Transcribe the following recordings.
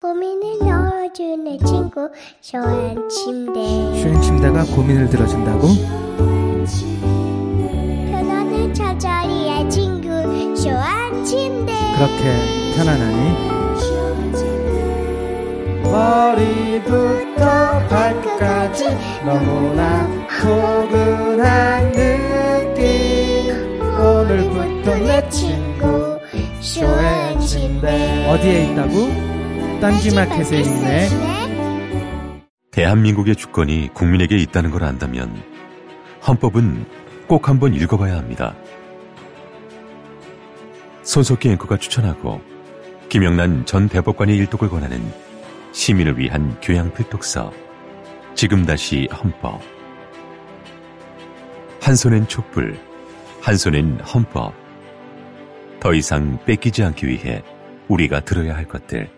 고민을 넣어주는 친구 쇼한 침대 슈행 침대가 고민을 들어준다고? 편안한 저자리의 친구 쇼한 침대 그렇게 편안하니? 머리부터 발끝까지 너무나 포근한 느낌 오늘부터 내 친구 쇼한 침대 어디에 있다고? 딴지마켓에 있네. 대한민국의 주권이 국민에게 있다는 걸 안다면 헌법은 꼭 한번 읽어봐야 합니다. 손석희 앵커가 추천하고 김영란 전 대법관의 일독을 권하는 시민을 위한 교양 필독서 지금 다시 헌법. 한 손엔 촛불 한 손엔 헌법. 더 이상 뺏기지 않기 위해 우리가 들어야 할 것들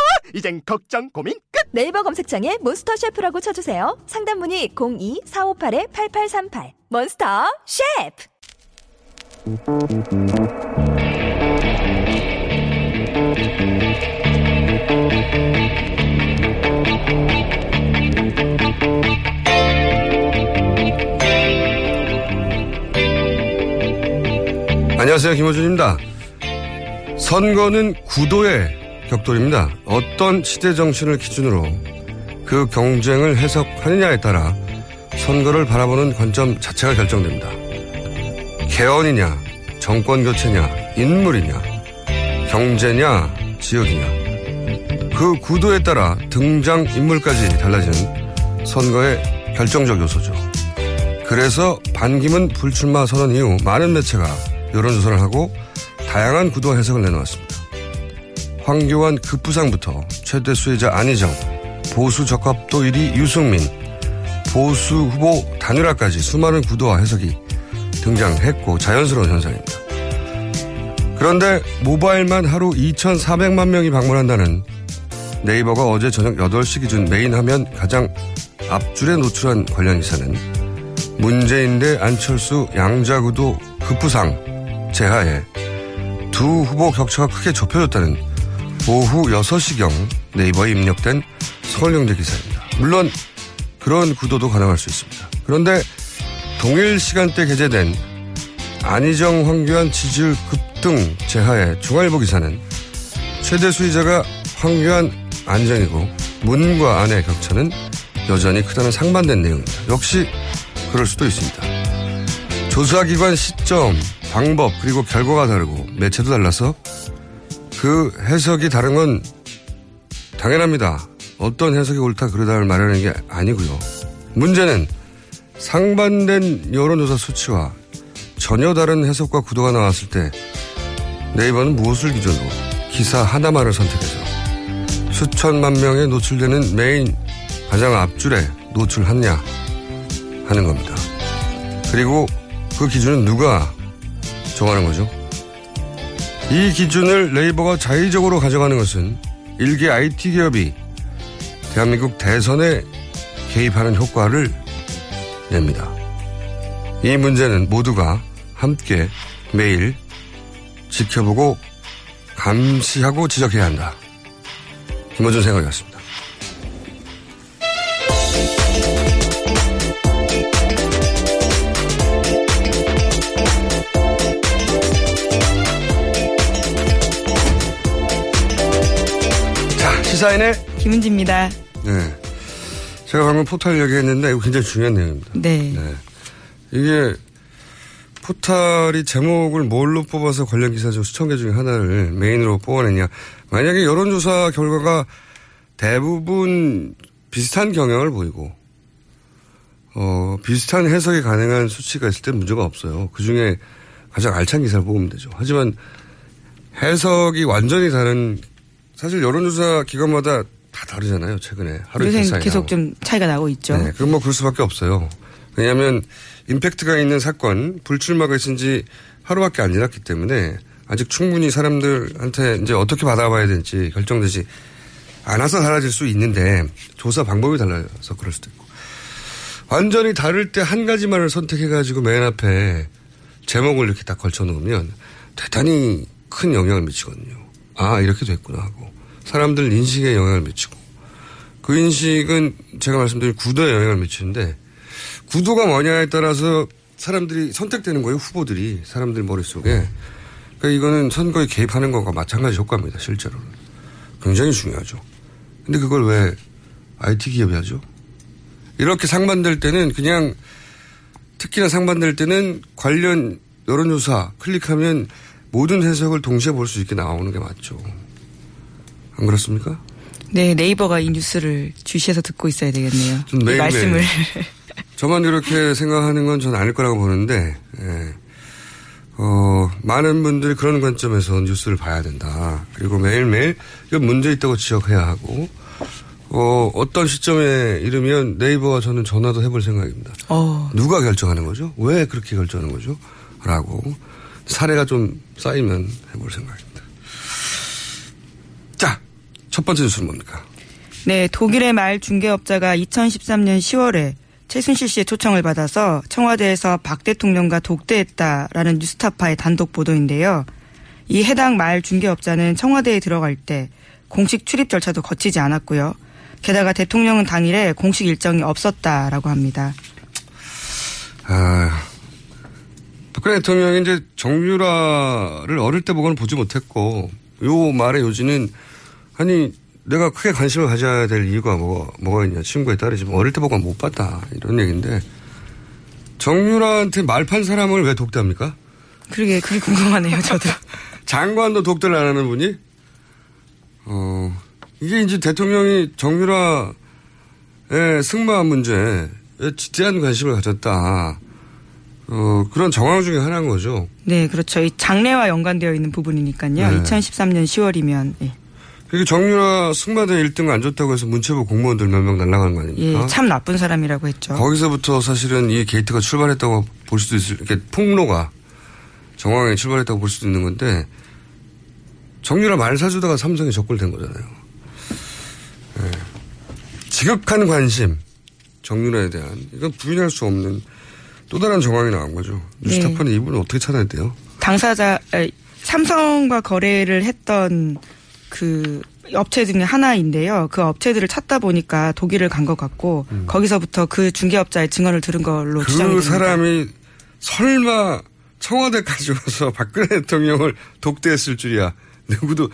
이젠 걱정 고민 끝. 네이버 검색창에 몬스터 셰프라고 쳐주세요. 상담 문의 02-458-8838 몬스터 셰프 안녕하세요. 김호준입니다. 선거는 구도의 격돌입니다. 어떤 시대 정신을 기준으로 그 경쟁을 해석하느냐에 따라 선거를 바라보는 관점 자체가 결정됩니다. 개헌이냐, 정권 교체냐, 인물이냐, 경제냐, 지역이냐. 그 구도에 따라 등장 인물까지 달라지는 선거의 결정적 요소죠. 그래서 반기문 불출마 선언 이후 많은 매체가 여론조사를 하고 다양한 구도 해석을 내놓았습니다. 황교안 급부상부터 최대 수혜자 안희정, 보수 적합도 1위 유승민, 보수 후보 단일화까지 수많은 구도와 해석이 등장했고 자연스러운 현상입니다. 그런데 모바일만 하루 2,400만 명이 방문한다는 네이버가 어제 저녁 8시 기준 메인 화면 가장 앞줄에 노출한 관련 기사는 문재인 대 안철수 양자구도 급부상 제하에 두 후보 격차가 크게 좁혀졌다는 오후 6시경 네이버에 입력된 서울경제 기사입니다. 물론 그런 구도도 가능할 수 있습니다. 그런데 동일 시간대 게재된 안희정 황교안 지지율 급등 제하의 중앙일보 기사는 최대 수위자가 황교안 안정이고 문과 안의 격차는 여전히 크다는 상반된 내용입니다. 역시 그럴 수도 있습니다. 조사기관 시점, 방법 그리고 결과가 다르고 매체도 달라서 그 해석이 다른 건 당연합니다. 어떤 해석이 옳다 그러다를 말하는 게 아니고요. 문제는 상반된 여론조사 수치와 전혀 다른 해석과 구도가 나왔을 때 네이버는 무엇을 기준으로 기사 하나만을 선택해서 수천만 명에 노출되는 메인 가장 앞줄에 노출하냐 하는 겁니다. 그리고 그 기준은 누가 정하는 거죠? 이 기준을 네이버가 자의적으로 가져가는 것은 일개 IT 기업이 대한민국 대선에 개입하는 효과를 냅니다. 이 문제는 모두가 함께 매일 지켜보고 감시하고 지적해야 한다. 김호준 생각이었습니다. 시사인의 김은지입니다. 네. 제가 방금 포탈 얘기했는데 이거 굉장히 중요한 내용입니다. 네. 이게 포탈이 제목을 뭘로 뽑아서 관련 기사 중 수천 개 중에 하나를 메인으로 뽑아냈냐. 만약에 여론조사 결과가 대부분 비슷한 경향을 보이고, 어, 비슷한 해석이 가능한 수치가 있을 때 문제가 없어요. 그 중에 가장 알찬 기사를 뽑으면 되죠. 하지만 해석이 완전히 다른, 사실 여론조사 기관마다 다 다르잖아요. 최근에. 하루 이틀 요새 사이에. 계속 좀 차이가 나고 있죠. 네, 그건 뭐 그럴 수밖에 없어요. 왜냐하면 임팩트가 있는 사건, 불출마가 있은 지 하루밖에 안 지났기 때문에 아직 충분히 사람들한테 이제 어떻게 받아봐야 될지 결정되지 않아서 달라질 수 있는데 조사 방법이 달라서 그럴 수도 있고 완전히 다를 때 한 가지만을 선택해가지고 맨 앞에 제목을 이렇게 딱 걸쳐 놓으면 대단히 큰 영향을 미치거든요. 아, 이렇게 됐구나 하고. 사람들 인식에 영향을 미치고. 그 인식은 제가 말씀드린 구도에 영향을 미치는데 구도가 뭐냐에 따라서 사람들이 선택되는 거예요. 후보들이 사람들 머릿속에. 그러니까 이거는 선거에 개입하는 것과 마찬가지 효과입니다. 실제로는. 굉장히 중요하죠. 근데 그걸 왜 IT 기업이 하죠? 이렇게 상반될 때는 그냥 특히나 상반될 때는 관련 여론조사 클릭하면 모든 해석을 동시에 볼 수 있게 나오는 게 맞죠. 안 그렇습니까? 네, 네이버가 이 뉴스를 주시해서 듣고 있어야 되겠네요. 좀이 매일매일. 말씀을. 저만 이렇게 생각하는 건 저는 아닐 거라고 보는데, 예. 어, 많은 분들이 그런 관점에서 뉴스를 봐야 된다. 그리고 매일매일 이건 문제 있다고 지적해야 하고, 어, 어떤 시점에 이르면 네이버와 저는 전화도 해볼 생각입니다. 어, 누가 결정하는 거죠? 왜 그렇게 결정하는 거죠? 라고 사례가 좀 쌓이면 해볼 생각입니다. 자, 첫 번째 뉴스는 뭡니까? 네, 독일의 말 중개업자가 2013년 10월에 최순실 씨의 초청을 받아서 청와대에서 박 대통령과 독대했다라는 뉴스타파의 단독 보도인데요. 이 해당 말 중개업자는 청와대에 들어갈 때 공식 출입 절차도 거치지 않았고요. 게다가 대통령은 당일에 공식 일정이 없었다라고 합니다. 아, 박근혜 대통령이 이제 정유라를 어릴 때 보고는 보지 못했고, 요 말의 요지는, 아니, 내가 크게 관심을 가져야 될 이유가 뭐가, 뭐가 있냐. 친구에 따르지만 어릴 때 보고는 못 봤다. 이런 얘기인데, 정유라한테 말판 사람을 왜 독대합니까? 그러게 그게 궁금하네요, 저도. 장관도 독대를 안 하는 분이? 어, 이게 이제 대통령이 정유라의 승마 문제에 지대한 관심을 가졌다. 어, 그런 정황 중에 하나인 거죠. 네, 그렇죠. 이 장래와 연관되어 있는 부분이니까요. 네. 2013년 10월이면 예. 그게 정유라 승마대 1등 안 줬다고 해서 문체부 공무원들 몇 명 날라간 거 아닙니까? 예, 참 나쁜 사람이라고 했죠. 거기서부터 사실은 이 게이트가 출발했다고 볼 수도 있을, 이렇게 폭로가 정황에 출발했다고 볼 수도 있는 건데, 정유라 말 사주다가 삼성에 적골된 거잖아요. 예. 지극한 관심, 정유라에 대한, 이건 부인할 수 없는 또 다른 정황이 나온 거죠. 뉴스타파는 이분을 어떻게 찾아야 돼요? 당사자 에, 삼성과 거래를 했던 그 업체 중에 하나인데요. 그 업체들을 찾다 보니까 독일을 간 것 같고 거기서부터 그 중개업자의 증언을 들은 걸로 음. 그 됩니다. 사람이 설마 청와대까지 와서 박근혜 대통령을 독대했을 줄이야. 누구도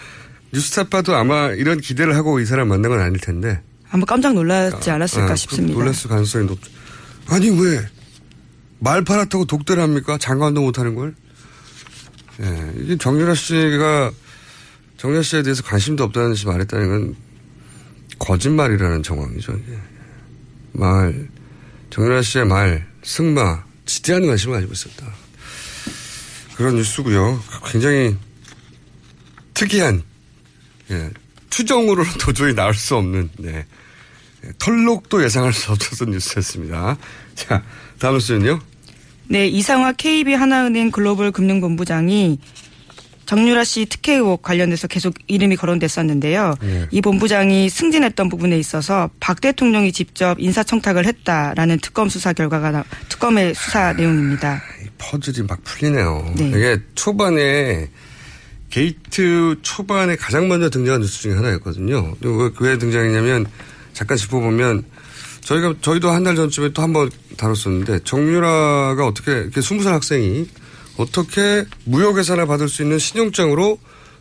뉴스타파도 아마 이런 기대를 하고 이 사람 만난 건 아닐 텐데. 아마 깜짝 놀랐지 않았을까 아, 싶습니다. 놀랐을 가능성이 높. 아니 왜 말 팔았다고 독대를 합니까? 장관도 못하는 걸. 예, 이게 정유라 씨가 정유라 씨에 대해서 관심도 없다는 듯이 말했다는 건 거짓말이라는 정황이죠. 말 정유라 씨의 말 승마 지대한 관심을 가지고 있었다. 그런 뉴스고요. 굉장히 특이한 예, 추정으로는 도저히 나올 수 없는 네. 예, 털록도 예상할 수 없었던 뉴스였습니다. 자, 다음 뉴스는요. 네, 이상화 KB 하나은행 글로벌 금융본부장이 정유라 씨 특혜 의혹 관련돼서 계속 이름이 거론됐었는데요. 예. 이 본부장이 승진했던 부분에 있어서 박 대통령이 직접 인사청탁을 했다라는 특검 수사 결과가 나, 특검의 수사 내용입니다. 이 퍼즐이 막 풀리네요. 네. 이게 초반에 게이트 초반에 가장 먼저 등장한 뉴스 중에 하나였거든요. 왜, 왜 등장했냐면 잠깐 짚어보면 저희가 저희도 한 달 전쯤에 또 한 번 다뤘었는데 정유라가 어떻게 이렇게 스무 살 학생이 어떻게 무효계산을 받을 수 있는 신용장으로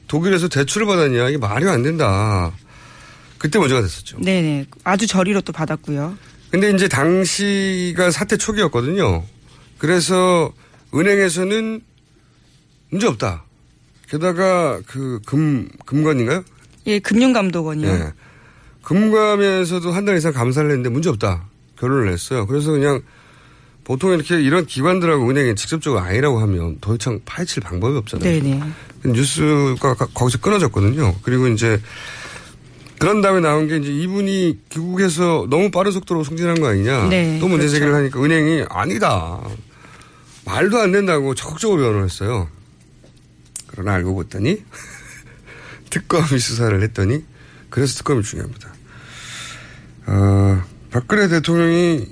독일에서 대출을 받았냐 이게 말이 안 된다. 그때 문제가 됐었죠. 네네. 아주 저리로 또 받았고요. 근데 이제 당시가 사태 초기였거든요. 그래서 은행에서는 문제 없다. 게다가 그 금, 금관인가요? 예, 금융감독원이요. 예. 금감에서도 한 달 이상 감사를 했는데 문제 없다. 결론을 냈어요. 그래서 그냥 보통 이렇게 이런 기관들하고 은행에 직접적으로 아니라고 하면 더 이상 파헤칠 방법이 없잖아요. 네네. 뉴스가 가- 거기서 끊어졌거든요. 그리고 이제 그런 다음에 나온 게 이제 이분이 귀국해서 너무 빠른 속도로 승진한 거 아니냐. 네, 또 문제 그렇죠. 제기를 하니까 은행이 아니다. 말도 안 된다고 적극적으로 변호를 했어요. 그러나 알고 봤더니 특검이 수사를 했더니 그래서 특검이 중요합니다. 어, 박근혜 대통령이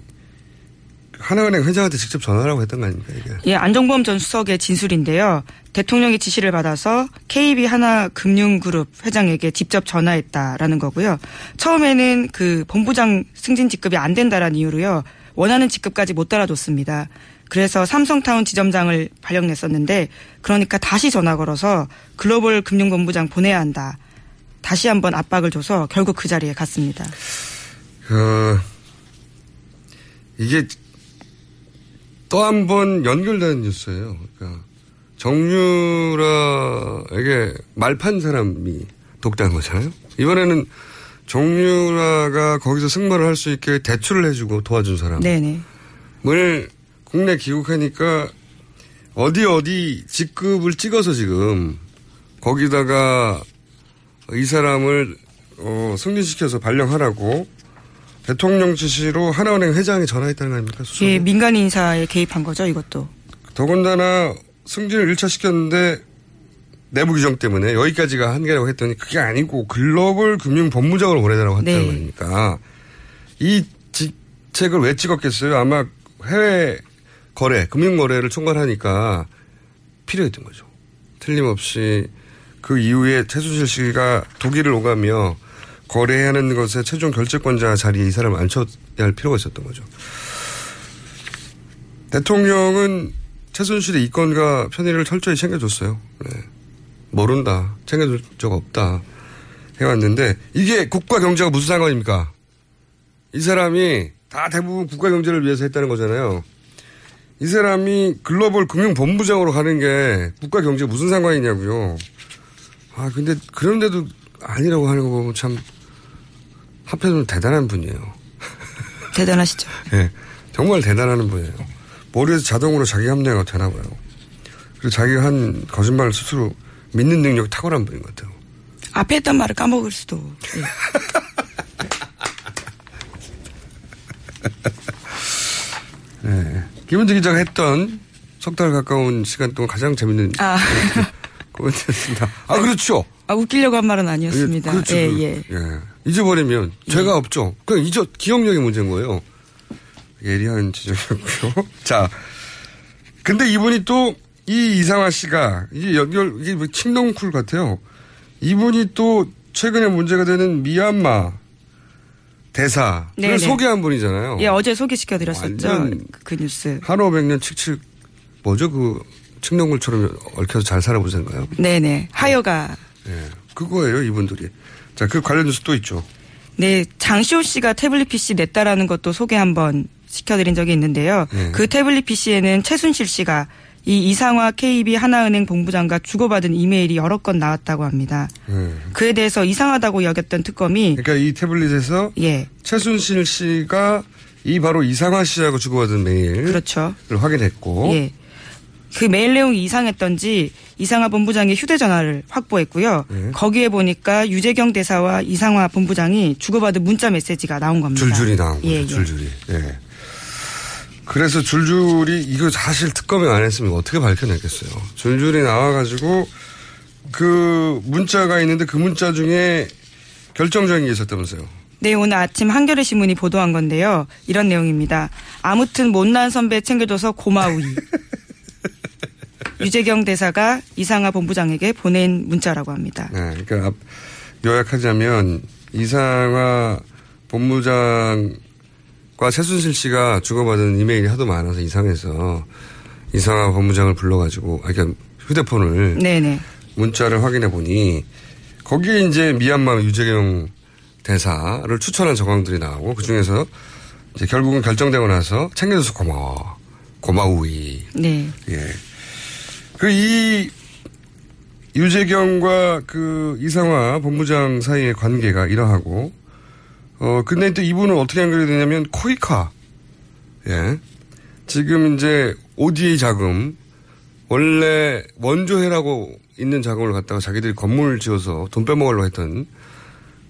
하나은행 회장한테 직접 전화라고 했던 거 아닙니까 이게. 예, 안종범 전 수석의 진술인데요. 대통령이 지시를 받아서 KB 하나 금융그룹 회장에게 직접 전화했다라는 거고요. 처음에는 그 본부장 승진 직급이 안 된다라는 이유로요. 원하는 직급까지 못 달아줬습니다. 그래서 삼성타운 지점장을 발령냈었는데 그러니까 다시 전화 걸어서 글로벌 금융본부장 보내야 한다. 다시 한번 압박을 줘서 결국 그 자리에 갔습니다. 그 이게 또 한 번 연결되는 뉴스예요. 그러니까 정유라에게 말판 사람이 독대한 거잖아요. 이번에는 정유라가 거기서 승마를 할 수 있게 대출을 해주고 도와준 사람. 네네. 을 국내 귀국하니까 어디 어디 직급을 찍어서 지금 거기다가 이 사람을 어, 승진시켜서 발령하라고 대통령 지시로 하나은행 회장이 전화했다는 거 아닙니까? 수석에? 예, 민간 인사에 개입한 거죠, 이것도. 더군다나 승진을 1차 시켰는데 내부 규정 때문에 여기까지가 한계라고 했더니 그게 아니고 글로벌 금융 본부장으로 보내달라고 했다는 네. 거 아닙니까? 이 직책을 왜 찍었겠어요? 아마 해외 거래, 금융 거래를 총괄하니까 필요했던 거죠. 틀림없이 그 이후에 최순실 씨가 독일을 오가며 거래하는 것에 최종 결재권자 자리에 이 사람을 앉혀야 할 필요가 있었던 거죠. 대통령은 최순실의 이권과 편의를 철저히 챙겨줬어요. 네. 모른다. 챙겨줄 적 없다. 해왔는데 이게 국가 경제가 무슨 상관입니까? 이 사람이 다 대부분 국가 경제를 위해서 했다는 거잖아요. 이 사람이 글로벌 금융본부장으로 가는 게 국가 경제에 무슨 상관이냐고요. 아 근데 그런데도 아니라고 하는 거 보면 참 한편으로 대단한 분이에요. 대단하시죠. 예, 정말 대단한 분이에요. 머리에서 자동으로 자기 합리화가 되나 봐요. 그리고 자기가 한 거짓말을 스스로 믿는 능력이 탁월한 분인 것 같아요. 앞에 했던 말을 까먹을 수도. 예. 예. 김은지 기자가 했던 석 달 가까운 시간 동안 가장 재밌는 아. 코멘트였습니다. 아, 그렇죠. 아, 웃기려고 한 말은 아니었습니다. 그렇죠. 예, 그, 예. 예. 잊어버리면 죄가 없죠. 그냥 잊어, 기억력이 문제인 거예요. 예리한 지적이었고요. 자. 근데 이분이 또 이 이상화 씨가 이게 연결, 이게 뭐 칭동쿨 같아요. 이분이 또 최근에 문제가 되는 미얀마 대사를 네네. 소개한 분이잖아요. 예, 어제 소개시켜드렸었죠. 완전 그 뉴스. 한오 백년 칙칙 뭐죠 그 칙농굴처럼 얽혀서 잘 살아보sen가요? 네네. 하여가. 예, 그거예요 이분들이. 자 그 관련 뉴스 또 있죠. 네, 장시호 씨가 태블릿 PC 냈다라는 것도 소개 한번 시켜드린 적이 있는데요. 네. 그 태블릿 PC에는 최순실 씨가 이 이상화 KB 하나은행 본부장과 주고받은 이메일이 여러 건 나왔다고 합니다. 예. 그에 대해서 이상하다고 여겼던 특검이 그러니까 이 태블릿에서 예, 최순실 씨가 이 바로 이상화 씨하고 주고받은 메일을 그렇죠. 확인했고 예. 그 메일 내용이 이상했던지 이상화 본부장의 휴대전화를 확보했고요. 네. 거기에 보니까 유재경 대사와 이상화 본부장이 주고받은 문자 메시지가 나온 겁니다. 줄줄이 나온 거죠. 예, 예. 줄줄이. 예. 그래서 줄줄이 이거 사실 특검이 안 했으면 어떻게 밝혀냈겠어요. 줄줄이 나와가지고 그 문자가 있는데 그 문자 중에 결정적인 게 있었다면서요. 네, 오늘 아침 한겨레 신문이 보도한 건데요. 이런 내용입니다. 아무튼 못난 선배 챙겨줘서 고마우이. 유재경 대사가 이상화 본부장에게 보낸 문자라고 합니다. 네, 그러니까 앞- 요약하자면 이상화 본부장과 최순실 씨가 주고받은 이메일이 하도 많아서 이상해서 이상화 본부장을 불러가지고 아 그러니까 휴대폰을 네네. 문자를 확인해 보니 거기에 이제 미얀마 유재경 대사를 추천한 정황들이 나오고 그 중에서 이제 결국은 결정되고 나서 챙겨줘서 고마워 고마우이 네. 예. 그 이 유재경과 그 이상화 본부장 사이의 관계가 이러하고 어 근데 또 이분은 어떻게 연결이 되냐면 코이카 예. 지금 이제 ODA 자금 원래 원조해라고 있는 자금을 갖다가 자기들이 건물을 지어서 돈 빼먹으려고 했던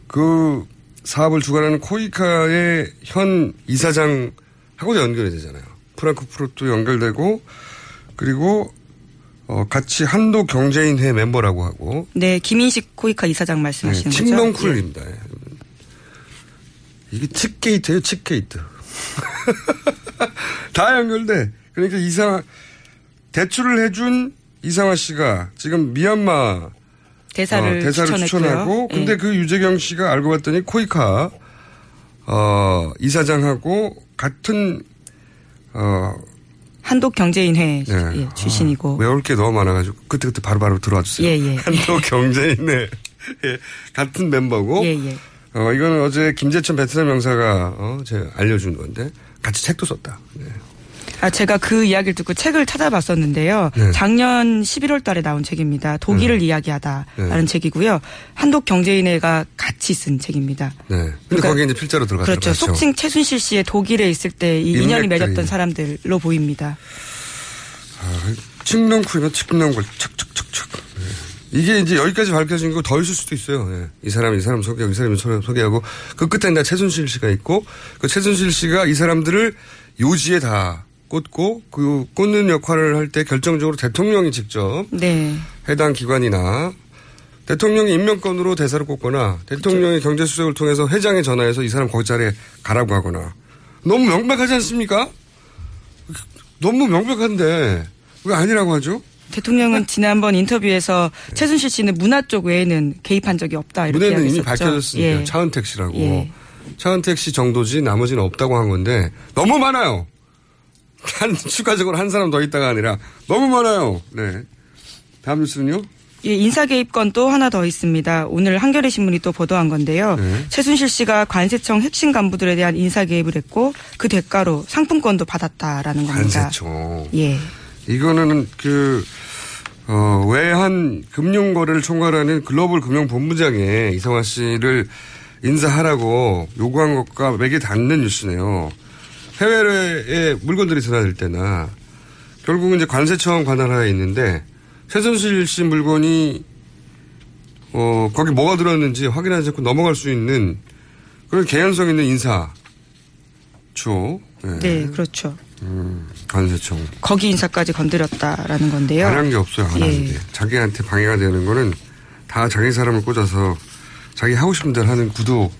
그 사업을 주관하는 코이카의 현 이사장하고도 연결이 되잖아요. 프랑크푸르트 연결되고 그리고 어, 같이 한도 경제인회 멤버라고 하고 네, 김인식 코이카 이사장 말씀하시는 거죠? 칭명쿨입니다. 이게 칙게이트예요, 칙게이트. 다 연결돼. 그러니까 이상 대출을 해준 이상화 씨가 지금 미얀마 대사를, 어, 대사를. 추천하고 근데 예. 그 유재경 씨가 알고 봤더니 코이카 어, 이사장하고 같은 어, 한독 경제인회 네. 예, 출신이고. 외울 게 너무 많아가지고 그때그때 바로바로 들어와 주세요. 예, 예. 한도 경제인회 예, 같은 멤버고 예, 예. 어, 이거는 어제 김재천 베트남 영사가 어, 제가 알려준 건데 같이 책도 썼다. 네. 아, 제가 그 이야기를 듣고 책을 찾아봤었는데요. 네. 작년 11월 달에 나온 책입니다. 독일을 이야기하다라는 네. 책이고요. 한독 경제인회가 같이 쓴 책입니다. 네. 근데 그러니까- 거기에 이제 필자로 들어갔죠. 그렇죠. 속칭 최순실 씨의 독일에 있을 때 이 인연이. 맺었던 사람들로 보입니다. 측렁쿨이면 측렁쿨 척척척척. 네. 이게 이제 여기까지 밝혀진 거 더 있을 수도 있어요. 예. 이 사람 이 사람 소개하고 이 사람이 소- 소개하고 그 끝에 나 최순실 씨가 있고 그 최순실 씨가 이 사람들을 요지에 다 꽂고 그 꽂는 역할을 할 때 결정적으로 대통령이 직접 네. 해당 기관이나 대통령이 임명권으로 대사를 꼽거나 대통령이 경제수석을 통해서 회장에 전화해서 이 사람 거기 자리에 가라고 하거나 너무 명백하지 않습니까? 너무 명백한데 왜 아니라고 하죠? 대통령은 지난번 인터뷰에서 최순실 씨는 문화 쪽 외에는 개입한 적이 없다 이렇게 문제는 이미. 밝혀졌으니까 예. 차은택 씨라고 예. 차은택 씨 정도지 나머지는 없다고 한 건데 너무 많아요. 한 추가적으로 한 사람 더 있다가 아니라 너무 많아요. 네. 다음 뉴스는요? 예, 인사 개입 건 또 하나 더 있습니다. 오늘 한겨레 신문이 또 보도한 건데요. 네. 최순실 씨가 관세청 핵심 간부들에 대한 인사 개입을 했고 그 대가로 상품권도 받았다라는 겁니다. 관세청. 예. 이거는 그, 어, 외환 금융거래를 총괄하는 글로벌 금융본부장에 이성화 씨를 인사하라고 요구한 것과 맥이 닿는 뉴스네요. 해외에 물건들이 드나들 때나 결국은 이제 관세청 관할하에 있는데 최순실 씨 물건이 어, 거기 뭐가 들었는지 확인하지 않고 넘어갈 수 있는 그런 개연성 있는 인사죠. 네. 네, 그렇죠. 음, 관세청. 거기 인사까지 건드렸다라는 건데요. 안 한 게 없어요. 안 예. 자기한테 방해가 되는 거는 다 자기 사람을 꽂아서 자기 하고 싶은 대로 하는 구도를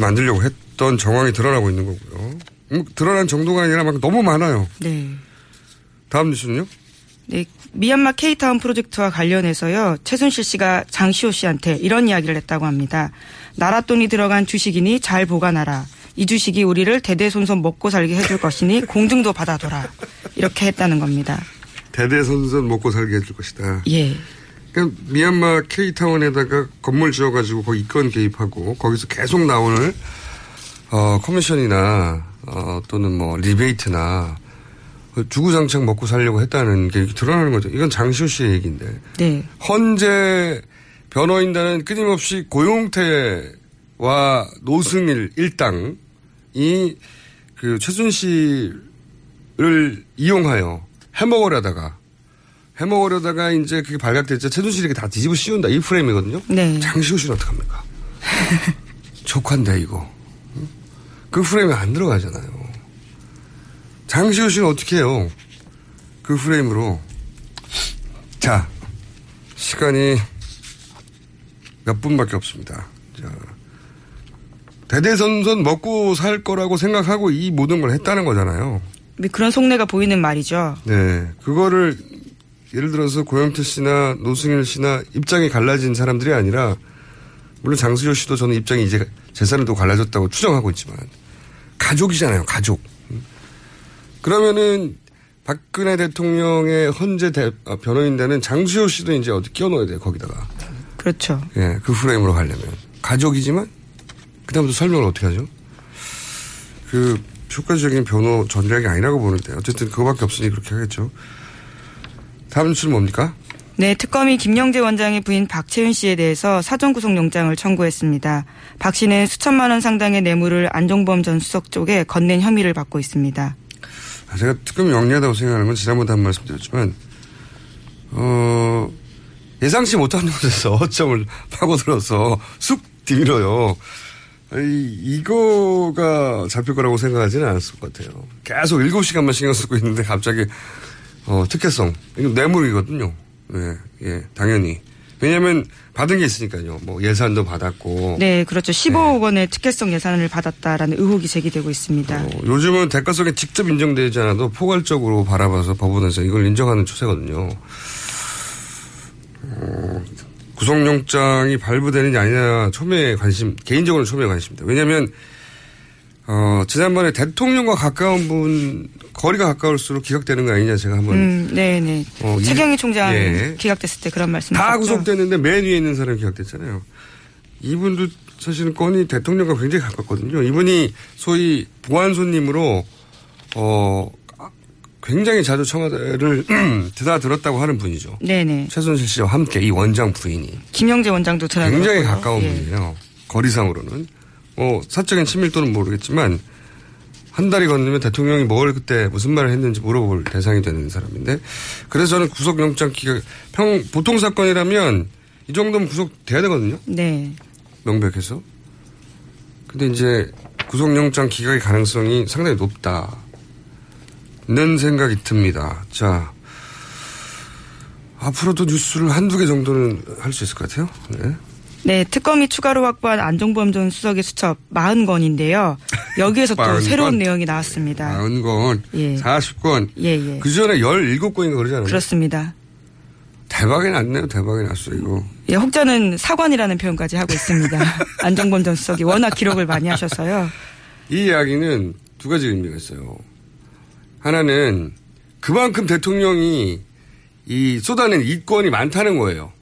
만들려고 했던 정황이 드러나고 있는 거고요. 음, 드러난 정도가 아니라 막 너무 많아요. 네. 다음 뉴스는요? 네, 미얀마 케이타운 프로젝트와 관련해서요, 최순실 씨가 장시호 씨한테 이런 이야기를 했다고 합니다. 나라 돈이 들어간 주식이니 잘 보관하라. 이 주식이 우리를 대대손손 먹고 살게 해줄 것이니 공증도 받아둬라. 이렇게 했다는 겁니다. 대대손손 먹고 살게 해줄 것이다. 예. 그러니까 미얀마 K타운에다가 건물 지어가지고 거기 이권 개입하고 거기서 계속 나오는 어, 커미션이나 어, 또는 뭐 리베이트나 그 주구장창 먹고 살려고 했다는 게 드러나는 거죠. 이건 장시호 씨의 얘기인데. 네. 헌재 변호인단은 끊임없이 고영태와 노승일 일당이 그 최순실을 이용하여 해먹으려다가 해먹으려다가 이제 그게 발각됐죠. 최순실에게 다 뒤집어 씌운다. 이 프레임이거든요. 네. 장시호 씨는 어떡합니까? 족한데 이거. 응? 그 프레임에 안 들어가잖아요. 장시호 씨는 어떻게 해요? 그 프레임으로. 자, 시간이 몇 분밖에 없습니다. 자, 대대선선 먹고 살 거라고 생각하고 이 모든 걸 했다는 거잖아요. 그런 속내가 보이는 말이죠. 네. 그거를 예를 들어서 고영태 씨나 노승일 씨나 입장이 갈라진 사람들이 아니라 물론 장수효 씨도 저는 입장이 이제 재산을 또 갈라졌다고 추정하고 있지만 가족이잖아요. 가족. 음. 그러면은 박근혜 대통령의 헌재 대, 아, 변호인단은 장수효 씨도 이제 어디 끼워넣어야 돼요. 거기다가. 그렇죠. 예, 그 프레임으로 가려면. 가족이지만, 그다음부터 설명을 어떻게 하죠? 그, 효과적인 변호 전략이 아니라고 보는데 어쨌든 그거밖에 없으니 그렇게 하겠죠. 다음 뉴스는 뭡니까? 네, 특검이 김영재 원장의 부인 박채윤 씨에 대해서 사전 구속영장을 청구했습니다. 박 씨는 수천만 원 상당의 뇌물을 안종범 전 수석 쪽에 건넨 혐의를 받고 있습니다. 아, 제가 특검이 영리하다고 생각하는 건 지난번에 한 말씀 드렸지만, 어, 예상치 못한 곳에서 어점을 파고들어서 쑥 뒤밀어요. 이, 이거가 잡힐 거라고 생각하지는 않았을 것 같아요. 계속 7시간만 신경 쓰고 있는데 갑자기, 어, 특혜성. 이거 뇌물이거든요. 예, 예, 당연히. 왜냐면 받은 게 있으니까요. 뭐 예산도 받았고. 네, 그렇죠. 15억 원의 특혜성 예산을 받았다라는 의혹이 제기되고 있습니다. 어, 요즘은 대가성에 직접 인정되지 않아도 포괄적으로 바라봐서 법원에서 이걸 인정하는 추세거든요. 어, 구속영장이 발부되느냐 아니냐 초미의 관심, 개인적으로 초미의 관심입니다. 왜냐하면 어, 지난번에 대통령과 가까운 분 거리가 가까울수록 기각되는 거 아니냐 제가 한번 음, 네네. 어, 이- 최경희 총장 예. 기각됐을 때 그런 말씀 다? 구속됐는데 맨 위에 있는 사람이 기각됐잖아요. 이분도 사실은 건이 대통령과 굉장히 가깝거든요. 이분이 소위 보안 손님으로 어 굉장히 자주 청와대를 드나들었다고 하는 분이죠. 네네. 최순실 씨와 함께 이 원장 부인이 김영재 원장도 들어요. 굉장히 가까운 분이에요. 거리상으로는 뭐 사적인 친밀도는 모르겠지만 한 달이 건너면 대통령이 뭘 그때 무슨 말을 했는지 물어볼 대상이 되는 사람인데 그래서 저는 구속영장 기각 평 보통 사건이라면 이 정도면 구속돼야 되거든요. 네. 명백해서. 근데 이제 구속영장 기각의 가능성이 상당히 높다는 생각이 듭니다. 자, 앞으로도 뉴스를 한두 개 정도는 할 수 있을 것 같아요. 네. 네, 특검이 추가로 확보한 안종범 전 수석의 수첩 40건인데요. 여기에서 또 40건? 새로운 내용이 나왔습니다. 40건, 예. 40건. 예, 예. 그 전에 17건인가 그러잖아요. 그렇습니다. 대박이 났네요. 대박이 났어, 이거. 예, 혹자는 사관이라는 표현까지 하고 있습니다. 안종범 전 수석이 워낙 기록을 많이 하셔서요. 이 이야기는 두 가지 의미가 있어요. 하나는 그만큼 대통령이 이 쏟아낸 이권이 많다는 거예요.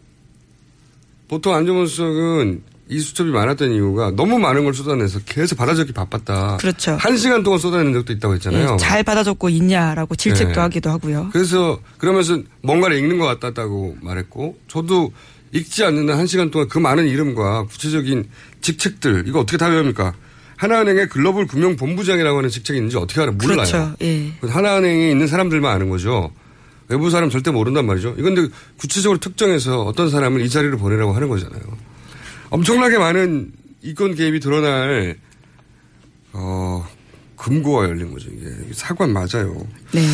보통 안정원 수석은 이 수첩이 많았던 이유가 너무 많은 걸 쏟아내서 계속 받아적기 바빴다. 그렇죠. 한 시간 동안 쏟아낸 적도 있다고 했잖아요. 예, 잘 받아줬고 있냐라고 질책도 네. 하기도 하고요. 그래서 그러면서 뭔가를 읽는 것 같다고 말했고 저도 읽지 않는 한한 시간 동안 그 많은 이름과 구체적인 직책들 이거 어떻게 다 외웁니까? 하나은행의 글로벌 금융본부장이라고 하는 직책이 있는지 어떻게 알아? 몰라요. 그렇죠. 예. 하나은행에 있는 사람들만 아는 거죠. 외부 사람 절대 모른단 말이죠. 이건 근데 구체적으로 특정해서 어떤 사람을 이 자리로 보내라고 하는 거잖아요. 엄청나게 많은 이권 개입이 드러날 어 금고가 열린 거죠. 이게 사관 맞아요. 네.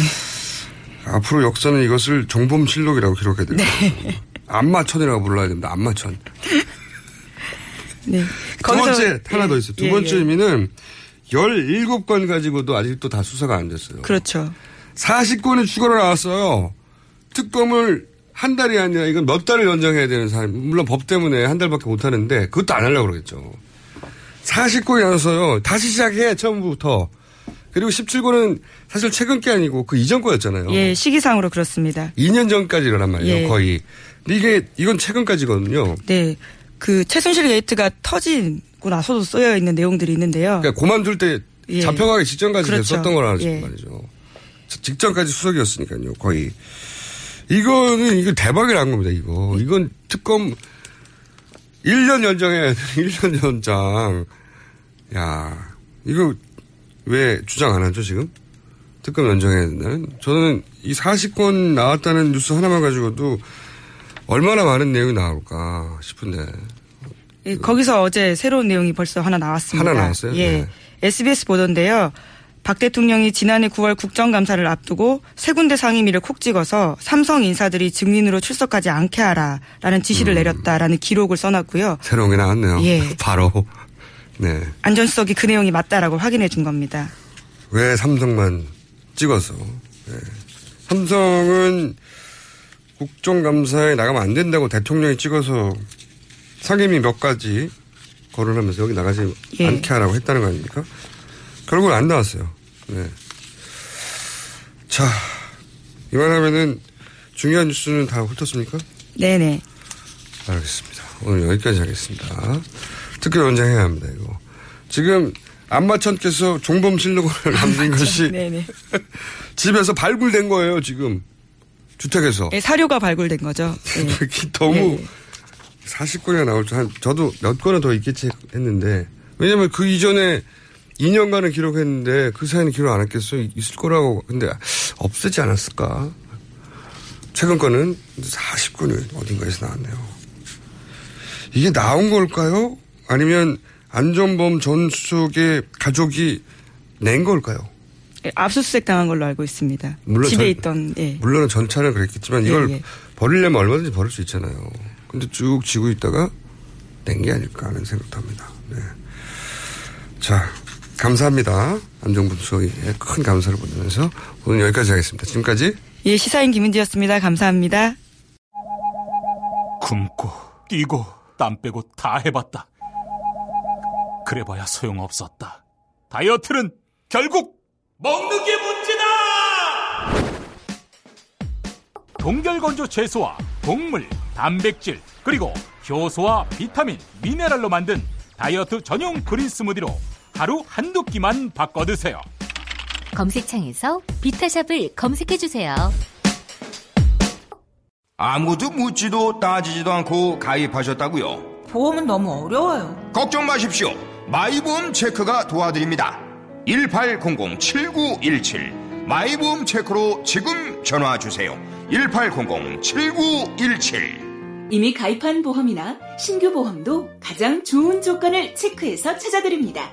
앞으로 역사는 이것을 정범실록이라고 기록해야 됩니다. 네. 안마천이라고 불러야 됩니다. 안마천. 네. 두 번째 하나 더 있어요. 두 예, 번째 예. 의미는 17건 가지고도 아직도 다 수사가 안 됐어요. 그렇죠. 40건이 추가로 나왔어요. 특검을 한 달이 아니라 이건 몇 달을 연장해야 되는 사람. 물론 법 때문에 한 달밖에 못 하는데 그것도 안 하려고 그러겠죠. 40건이 나와서요. 다시 시작해 처음부터. 그리고 17건은 사실 최근 게 아니고 그 이전 거였잖아요. 예, 시기상으로 그렇습니다. 2년 전까지 일어난 말이에요. 예. 거의. 근데 이게 이건 최근까지거든요. 네. 그 최순실 게이트가 터지고 나서도 쓰여 있는 내용들이 있는데요. 그러니까 고만둘 때 예. 잡혀가기 직전까지 그렇죠. 됐었던 거라는 예. 말이죠. 직전까지 수석이었으니까요. 거의. 이거는 이거 대박이 난 겁니다. 이거 이건 특검 1년 연장해야 돼. 1년 연장. 야 이거 왜 주장 안 하죠 지금? 특검 연장해야 된다는. 저는 이 40건 나왔다는 뉴스 하나만 가지고도 얼마나 많은 내용이 나올까 싶은데. 예, 거기서 어제 새로운 내용이 벌써 하나 나왔습니다. 하나 나왔어요? 예. 네. SBS 보던데요. 박 대통령이 지난해 9월 국정감사를 앞두고 세 군데 상임위를 콕 찍어서 삼성 인사들이 증인으로 출석하지 않게 하라라는 지시를 음. 내렸다라는 기록을 써놨고요. 새로운 게 나왔네요. 예. 바로. 네. 안전수석이 그 내용이 맞다라고 확인해 준 겁니다. 왜 삼성만 찍어서. 네. 삼성은 국정감사에 나가면 안 된다고 대통령이 찍어서 상임위 몇 가지 거론하면서 여기 나가지 예. 않게 하라고 했다는 거 아닙니까? 결국은 안 나왔어요. 네. 자, 이만하면은 중요한 뉴스는 다 훑었습니까? 네네. 알겠습니다. 오늘 여기까지 하겠습니다. 특히 연장해야 합니다, 이거. 지금, 안마천께서 종범 실록을 남긴 것이. 집에서 발굴된 거예요, 지금. 주택에서. 예, 사료가 발굴된 거죠. 예. 그게 너무 네. 40권이나 나올 줄 한, 저도 몇 권은 더 있겠지 했는데. 왜냐면 그 이전에 2년간은 기록했는데 그 사이는 기록 안 했겠어? 있을 거라고. 근데 없애지 않았을까? 최근 거는 40권이 어딘가에서 나왔네요. 이게 나온 걸까요? 아니면 안전범 전 수석의 가족이 낸 걸까요? 예, 압수수색 당한 걸로 알고 있습니다. 물론 집에 전- 있던 예. 물론 전차는 그랬겠지만 이걸 예, 예. 버리려면 얼마든지 버릴 수 있잖아요. 근데 쭉 지고 있다가 낸 게 아닐까 하는 생각도 합니다. 네. 자, 감사합니다. 안정분 수석에 큰 감사를 보내면서 오늘 여기까지 하겠습니다. 지금까지 예, 시사인 김은지였습니다. 감사합니다. 굶고 뛰고 땀 빼고 다 해봤다. 그래봐야 소용없었다. 다이어트는 결국 먹는 게 문제다! 동결건조 채소와 곡물, 단백질, 그리고 효소와 비타민, 미네랄로 만든 다이어트 전용 그린 스무디로 하루 한두 끼만 바꿔 드세요. 검색창에서 비타샵을 검색해 주세요. 아무도 묻지도 따지지도 않고 가입하셨다고요? 보험은 너무 어려워요. 걱정 마십시오. 마이보험 체크가 도와드립니다. 1800-7917 마이보험 체크로 지금 전화 주세요. 1800-7917 이미 가입한 보험이나 신규 보험도 가장 좋은 조건을 체크해서 찾아드립니다.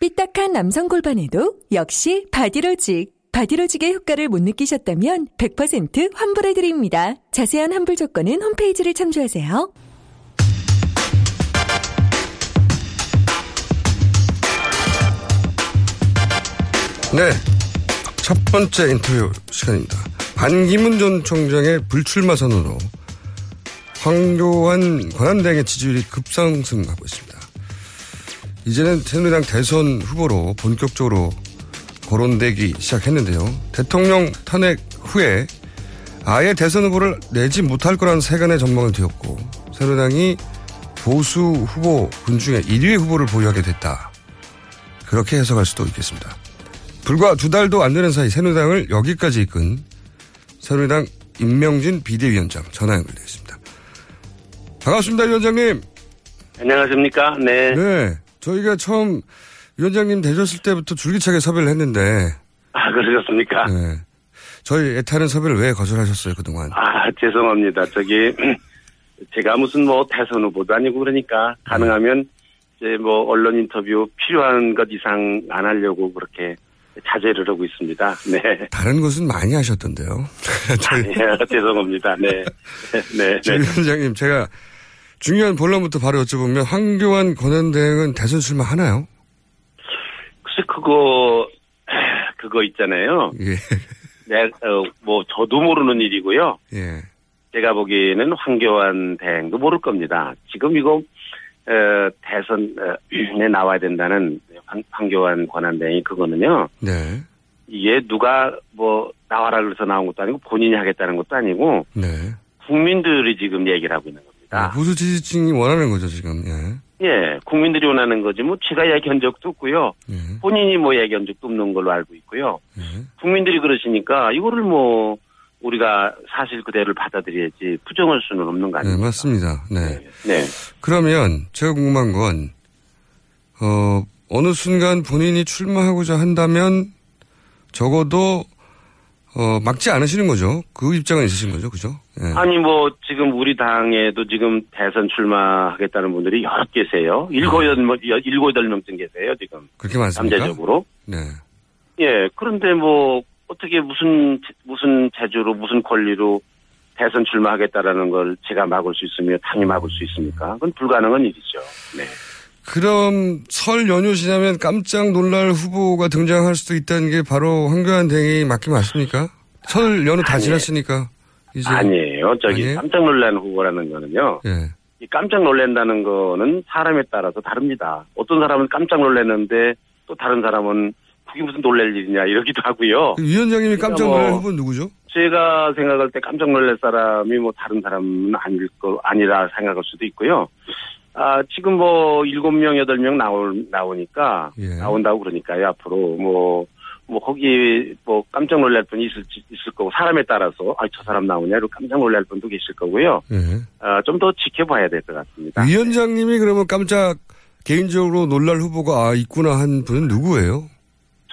삐딱한 남성 골반에도 역시 바디로직. 바디로직의 효과를 못 느끼셨다면 100% 환불해드립니다. 자세한 환불 조건은 홈페이지를 참조하세요. 네. 첫 번째 인터뷰 시간입니다. 반기문 전 총장의 불출마 선언으로 황교안 권한대행의 지지율이 급상승하고 있습니다. 이제는 새누리당 대선 후보로 본격적으로 거론되기 시작했는데요. 대통령 탄핵 후에 아예 대선 후보를 내지 못할 거라는 세간의 전망을 뒤엎고 새누리당이 보수 후보 군 중에 1위 후보를 보유하게 됐다. 그렇게 해석할 수도 있겠습니다. 불과 두 달도 안 되는 사이 새누리당을 여기까지 이끈 새누리당 임명진 비대위원장 전화 연결되어 있습니다. 반갑습니다, 위원장님. 안녕하십니까? 네. 네. 저희가 처음 위원장님 되셨을 때부터 줄기차게 섭외를 했는데. 아, 그러셨습니까? 네. 저희 애타는 섭외를 왜 거절하셨어요, 그동안? 아, 죄송합니다. 저기, 제가 무슨 뭐 대선 후보도 아니고 그러니까 가능하면 이제 뭐 언론 인터뷰 필요한 것 이상 안 하려고 그렇게 자제를 하고 있습니다. 네. 다른 것은 많이 하셨던데요. 저희, 예, 죄송합니다. 네. 네. 저희 네. 위원장님, 제가 중요한 본론부터 바로 여쭤보면 황교안 권한대행은 대선 출마 하나요? 혹시 그거, 그거 있잖아요. 예. 네, 어, 뭐 저도 모르는 일이고요. 예. 제가 보기에는 황교안 대행도 모를 겁니다. 지금 이거 어, 대선에 나와야 된다는 황, 황교안 권한대행이 그거는요. 네. 이게 누가 뭐 나와라 그래서 나온 것도 아니고 본인이 하겠다는 것도 아니고 네. 국민들이 지금 얘기를 하고 있는 겁니다. 보수 지지층이 원하는 거죠, 지금. 예. 예, 국민들이 원하는 거지 뭐 제가 얘기한 적도 없고요. 본인이 뭐 얘기한 적도 없는 걸로 알고 있고요. 국민들이 그러시니까 이거를 뭐 우리가 사실 그대로 받아들여야지 부정할 수는 없는 거 네, 아닙니까? 맞습니다. 네. 네. 그러면 제가 궁금한 건, 어, 어느 순간 본인이 출마하고자 한다면 적어도, 어, 막지 않으시는 거죠. 그 입장은 있으신 거죠. 그죠? 예. 아니 뭐 지금 우리 당에도 지금 대선 출마하겠다는 분들이 여러 계세요. 일곱 여덟 일곱 여덟 명쯤 계세요 지금. 그렇게 많습니까? 잠재적으로. 네. 예. 그런데 뭐 어떻게 무슨 무슨 재주로 무슨 권리로 대선 출마하겠다라는 걸 제가 막을 수 있으며 당이 막을 수 있습니까? 그건 불가능한 일이죠. 네. 그럼 설 연휴 지나면 깜짝 놀랄 후보가 등장할 수도 있다는 게 바로 황교안 대행이 맞긴 맞습니까? 설 연휴 다 아니, 지났으니까 이제 아니에요. 저기 아니에요? 깜짝 놀란 후보라는 거는요. 예. 이 깜짝 놀란다는 거는 사람에 따라서 다릅니다. 어떤 사람은 깜짝 놀랐는데 또 다른 사람은 그게 무슨 놀랄 일이냐 이러기도 하고요. 그 위원장님이 깜짝 그러니까 놀랄 뭐 후보는 누구죠? 제가 생각할 때 깜짝 놀랄 사람이 뭐 다른 사람은 아닐 거 아니라 생각할 수도 있고요. 아 지금 뭐 일곱 명 여덟 명 나올 나오니까 예. 나온다고 그러니까요 앞으로 뭐. 뭐 거기 뭐 깜짝 놀랄 분이 있을 있을 거고 사람에 따라서 아 저 사람 나오냐로 깜짝 놀랄 분도 계실 거고요. 예. 아, 좀 더 지켜봐야 될 것 같습니다. 위원장님이 그러면 깜짝 개인적으로 놀랄 후보가 아 있구나 한 분은 누구예요?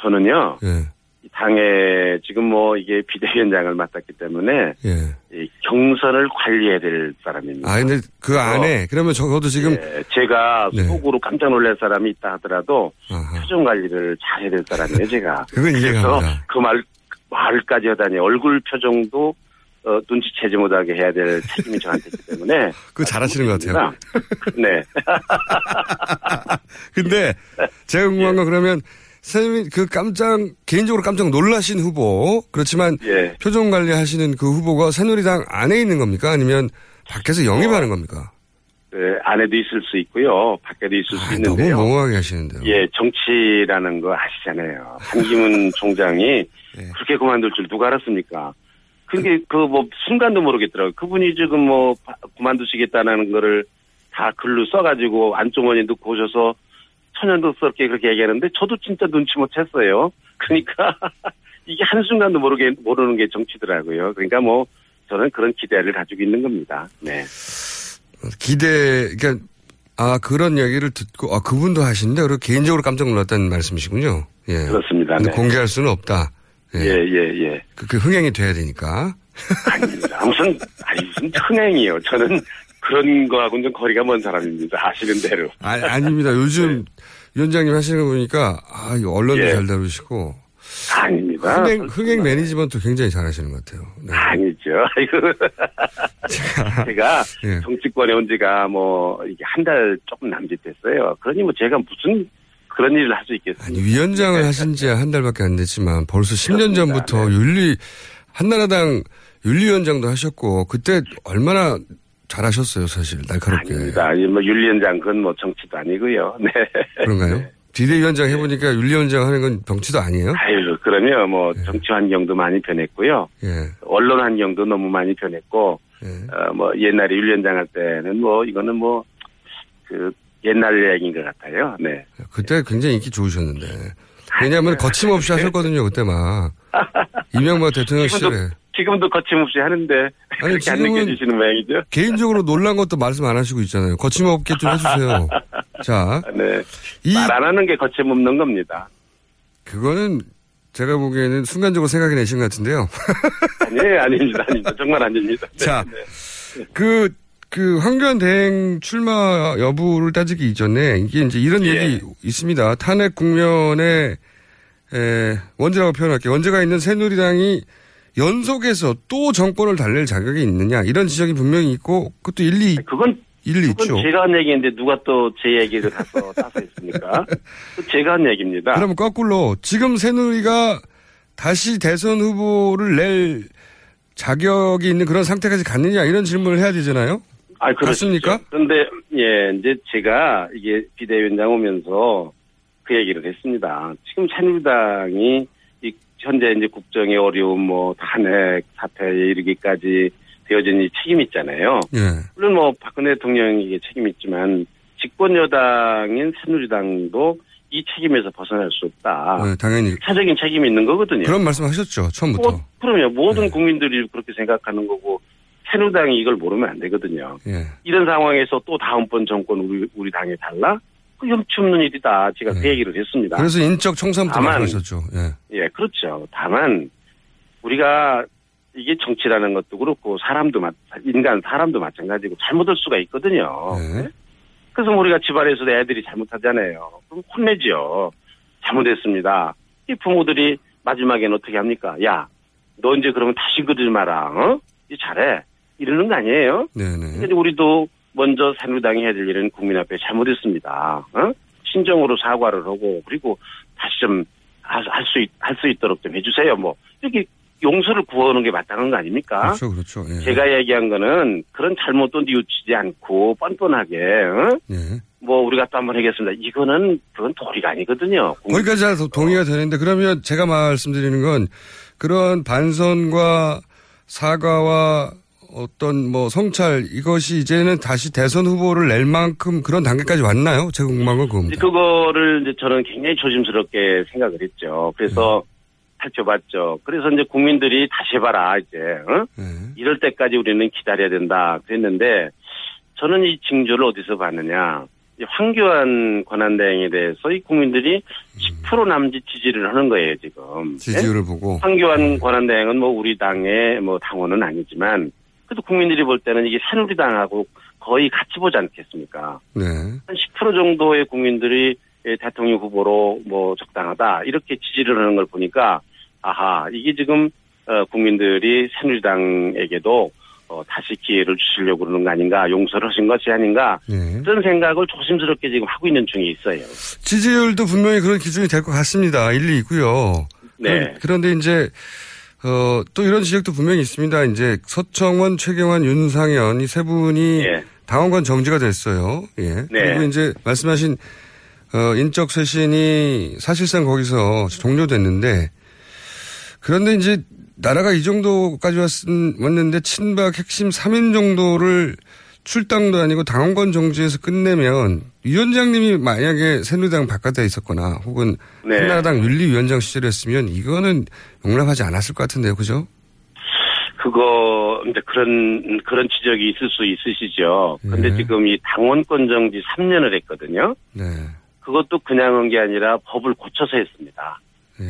저는요 예. 이 당에 지금 뭐 이게 비대위원장을 맡았기 때문에 예. 이 경선을 관리해야 될 사람입니다. 아 근데 그 안에 그러면 적어도 지금 예, 제가 네. 속으로 깜짝 놀랄 사람이 있다 하더라도 표정 관리를 잘해야 될 사람이에요, 제가. 그건 그래서 이해갑니다. 그 말, 말까지 하다니 얼굴 표정도 어, 눈치채지 못하게 해야 될 책임이 저한테 있기 때문에. 그거 잘하시는 것 같아요. 네. 근데 제가 궁금한 건 그러면 선생님이 그 깜짝 개인적으로 깜짝 놀라신 후보 그렇지만 예. 표정 관리하시는 그 후보가 새누리당 안에 있는 겁니까? 아니면 밖에서 영입하는 겁니까? 네, 안에도 있을 수 있고요. 밖에도 있을 수 아, 너무 있는데요. 멍하게 하시는데요. 예, 정치라는 거 아시잖아요. 한기문 총장이 네. 그렇게 그만둘 줄 누가 알았습니까? 그게 그 뭐 순간도 모르겠더라고요. 그분이 지금 뭐 바- 그만두시겠다는 거를 다 글로 써가지고 안주머니 넣고 오셔서 천연덕스럽게 그렇게 얘기하는데 저도 진짜 눈치 못 챘어요. 그러니까 이게 한순간도 모르게 모르는 게 정치더라고요. 그러니까 뭐 저는 그런 기대를 가지고 있는 겁니다. 네. 기대 그러니까 아 그런 얘기를 듣고 아 그분도 하시는데 그리고 개인적으로 깜짝 놀랐다는 말씀이시군요. 예. 그렇습니다. 네. 공개할 수는 없다. 예, 예, 예. 그, 그 흥행이 돼야 되니까. 아닙니다. 무슨, 아니, 무슨 흥행이에요. 저는 그런 거하고는 좀 거리가 먼 사람입니다. 아시는 대로. 아, 아닙니다. 요즘 위원장님 하시는 거 보니까 아, 이 언론도 예. 잘 다루시고 아닙니다. 흥행, 흥행 매니지먼트 굉장히 잘 하시는 것 같아요. 네. 아니죠. 제가 예. 정치권에 온 지가 뭐, 이게 한 달 조금 남짓 됐어요. 그러니 뭐 제가 무슨 그런 일을 할 수 있겠습니까? 위원장을 하신 지 한 달밖에 안 됐지만 벌써 10년 전부터 네. 윤리 한나라당 윤리위원장도 하셨고 그때 얼마나 잘하셨어요, 사실 날카롭게. 아닙니다. 아니, 뭐, 윤리위원장 그건 뭐 정치도 아니고요. 네. 그런가요? 비대위원장 해보니까 윤리위원장 하는 건 정치도 아니에요? 아유, 그러면 뭐 정치 환경도 많이 변했고요. 예. 언론 환경도 너무 많이 변했고, 어, 뭐 옛날에 윤리위원장 할 때는 뭐 이거는 뭐 그 옛날 얘기인 것 같아요. 네. 그때 굉장히 인기 좋으셨는데. 왜냐하면 거침없이 하셨거든요, 그때 막. 이명박 대통령 시절에. 지금도 거침없이 하는데 아니, 그렇게 안 느껴지시는 모양이죠. 개인적으로 놀란 것도 말씀 안 하시고 있잖아요. 거침없게 좀 해주세요. 자, 네. 이- 말안 하는 게 거침없는 겁니다. 그거는 제가 보기에는 순간적으로 생각이 내신 것 같은데요. 아니에요, 아닙니다, 아닙니다. 정말 아닙니다. 네, 자, 네. 그, 그, 황교안 대행 출마 여부를 따지기 이전에 이게 이제 이런 예. 얘기 있습니다. 탄핵 국면에, 에, 원죄라고 표현할게요. 원죄가 있는 새누리당이 연속해서 또 정권을 달랠 자격이 있느냐 이런 지적이 분명히 있고 그것도 일리 그건 일리 그건 있죠. 제가 한 얘기인데 누가 또 제 얘기를 가서 따서 했습니까? 또 제가 한 얘기입니다. 그러면 거꾸로 지금 새누리가 다시 대선 후보를 낼 자격이 있는 그런 상태까지 갔느냐 이런 질문을 해야 되잖아요. 아, 그렇습니까? 그런데 예, 이제 제가 이게 비대위원장 오면서 그 얘기를 했습니다. 지금 새누리당이 이 현재 이제 국정의 어려움, 뭐 탄핵 사태에 이르기까지 되어진 이 책임 있잖아요. 예. 물론 뭐 박근혜 대통령에게 책임 있지만 집권 여당인 새누리당도 이 책임에서 벗어날 수 없다. 네, 당연히 사적인 책임이 있는 거거든요. 그런 말씀하셨죠 처음부터. 뭐, 그럼요. 모든 네. 국민들이 그렇게 생각하는 거고 새누리당이 이걸 모르면 안 되거든요. 예. 이런 상황에서 또 다음번 정권 우리 우리 당에 달라? 그 염치 없는 일이다. 제가 그 얘기를 했습니다. 네. 그래서 인적 청산부터 다만- 말씀하셨죠. 예. 예, 그렇죠. 다만 우리가 이게 정치라는 것도 그렇고 사람도 마, 인간 사람도 마찬가지고 잘못할 수가 있거든요. 네. 그래서 우리가 집안에서도 애들이 잘못하잖아요. 그럼 혼내죠. 잘못했습니다. 이 부모들이 마지막에는 어떻게 합니까? 야, 너 이제 그러면 다시 그러지 마라. 어? 이 잘해. 이러는 거 아니에요? 네네. 근데 우리도 먼저 새누리당이 해야 될 일은 국민 앞에 잘못했습니다. 어? 신정으로 사과를 하고 그리고 다시 좀 할수할수 있도록 좀 해주세요. 뭐 이렇게 용서를 구하는 게 맞다는 거 아닙니까? 그렇죠, 그렇죠. 예. 제가 얘기한 거는 그런 잘못도 뉘우치지 않고 뻔뻔하게 어? 예. 뭐 우리가 또 한번 하겠습니다. 이거는 그건 도리가 아니거든요. 거기까지 다 동의가 되는데 그러면 제가 말씀드리는 건 그런 반선과 사과와 어떤 뭐 성찰 이것이 이제는 다시 대선 후보를 낼 만큼 그런 단계까지 왔나요? 제가 궁금한 건 그겁니다. 그거를 이제 저는 굉장히 조심스럽게 생각을 했죠. 그래서 살펴봤죠. 그래서 이제 국민들이 다시 해봐라 이제 어? 이럴 때까지 우리는 기다려야 된다 그랬는데 저는 이 징조를 어디서 봤느냐? 이 황교안 권한대행에 대해서 이 국민들이 10% 남짓 지지를 하는 거예요 지금. 지지율을 네? 보고 황교안 권한대행은 뭐 우리 당의 뭐 당원은 아니지만 그래도 국민들이 볼 때는 이게 새누리당하고 거의 같이 보지 않겠습니까? 네. 한 10% 정도의 국민들이 예, 대통령 후보로 뭐 적당하다 이렇게 지지를 하는 걸 보니까 아하 이게 지금 어, 국민들이 새누리당에게도 어, 다시 기회를 주시려고 그러는 거 아닌가 용서를 하신 것이 아닌가 네. 그런 생각을 조심스럽게 지금 하고 있는 중에 있어요. 지지율도 분명히 그런 기준이 될 것 같습니다. 일리 있고요. 네. 그런- 그런데 이제 어, 또 이런 지적도 분명히 있습니다. 이제 서청원, 최경환, 윤상현 이 세 분이 당원권 정지가 됐어요. 예. 네. 그리고 이제 말씀하신 어, 인적 쇄신이 사실상 거기서 종료됐는데 그런데 이제 나라가 이 정도까지 왔, 왔는데 친박 핵심 3인 정도를 출당도 아니고 당원권 정지해서 끝내면 위원장님이 만약에 새누리당 바깥에 있었거나 혹은 네. 한나라당 윤리위원장 시절이었으면 이거는 용납하지 않았을 것 같은데요. 그죠? 그거 이제 그런 그런 지적이 있을 수 있으시죠. 근데 네. 지금 이 당원권 정지 3년을 했거든요. 네. 그것도 그냥 한 게 아니라 법을 고쳐서 했습니다. 예.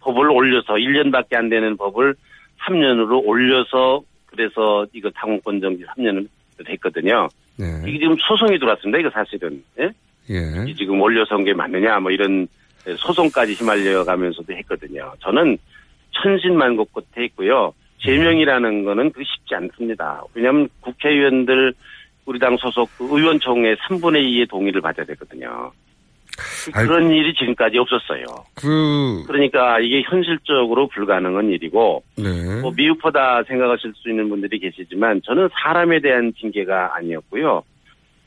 법을 올려서 1년밖에 안 되는 법을 3년으로 올려서 그래서 이거 당원권 정지 3년을 했거든요. 네. 이게 지금 소송이 들어왔습니다. 이거 사실은 예? 예. 이 지금 올려서 한게 맞느냐 뭐 이런 소송까지 휘말려 가면서도 했거든요. 저는 천신만고 끝에 했고요. 제명이라는 거는 그게 쉽지 않습니다. 왜냐하면 국회의원들 우리 당 소속 그 의원총회 3분의 2의 동의를 받아야 되거든요. 아이- 그런 일이 지금까지 없었어요. 그, 그러니까 이게 현실적으로 불가능한 일이고 네. 뭐 미흡하다 생각하실 수 있는 분들이 계시지만 저는 사람에 대한 징계가 아니었고요.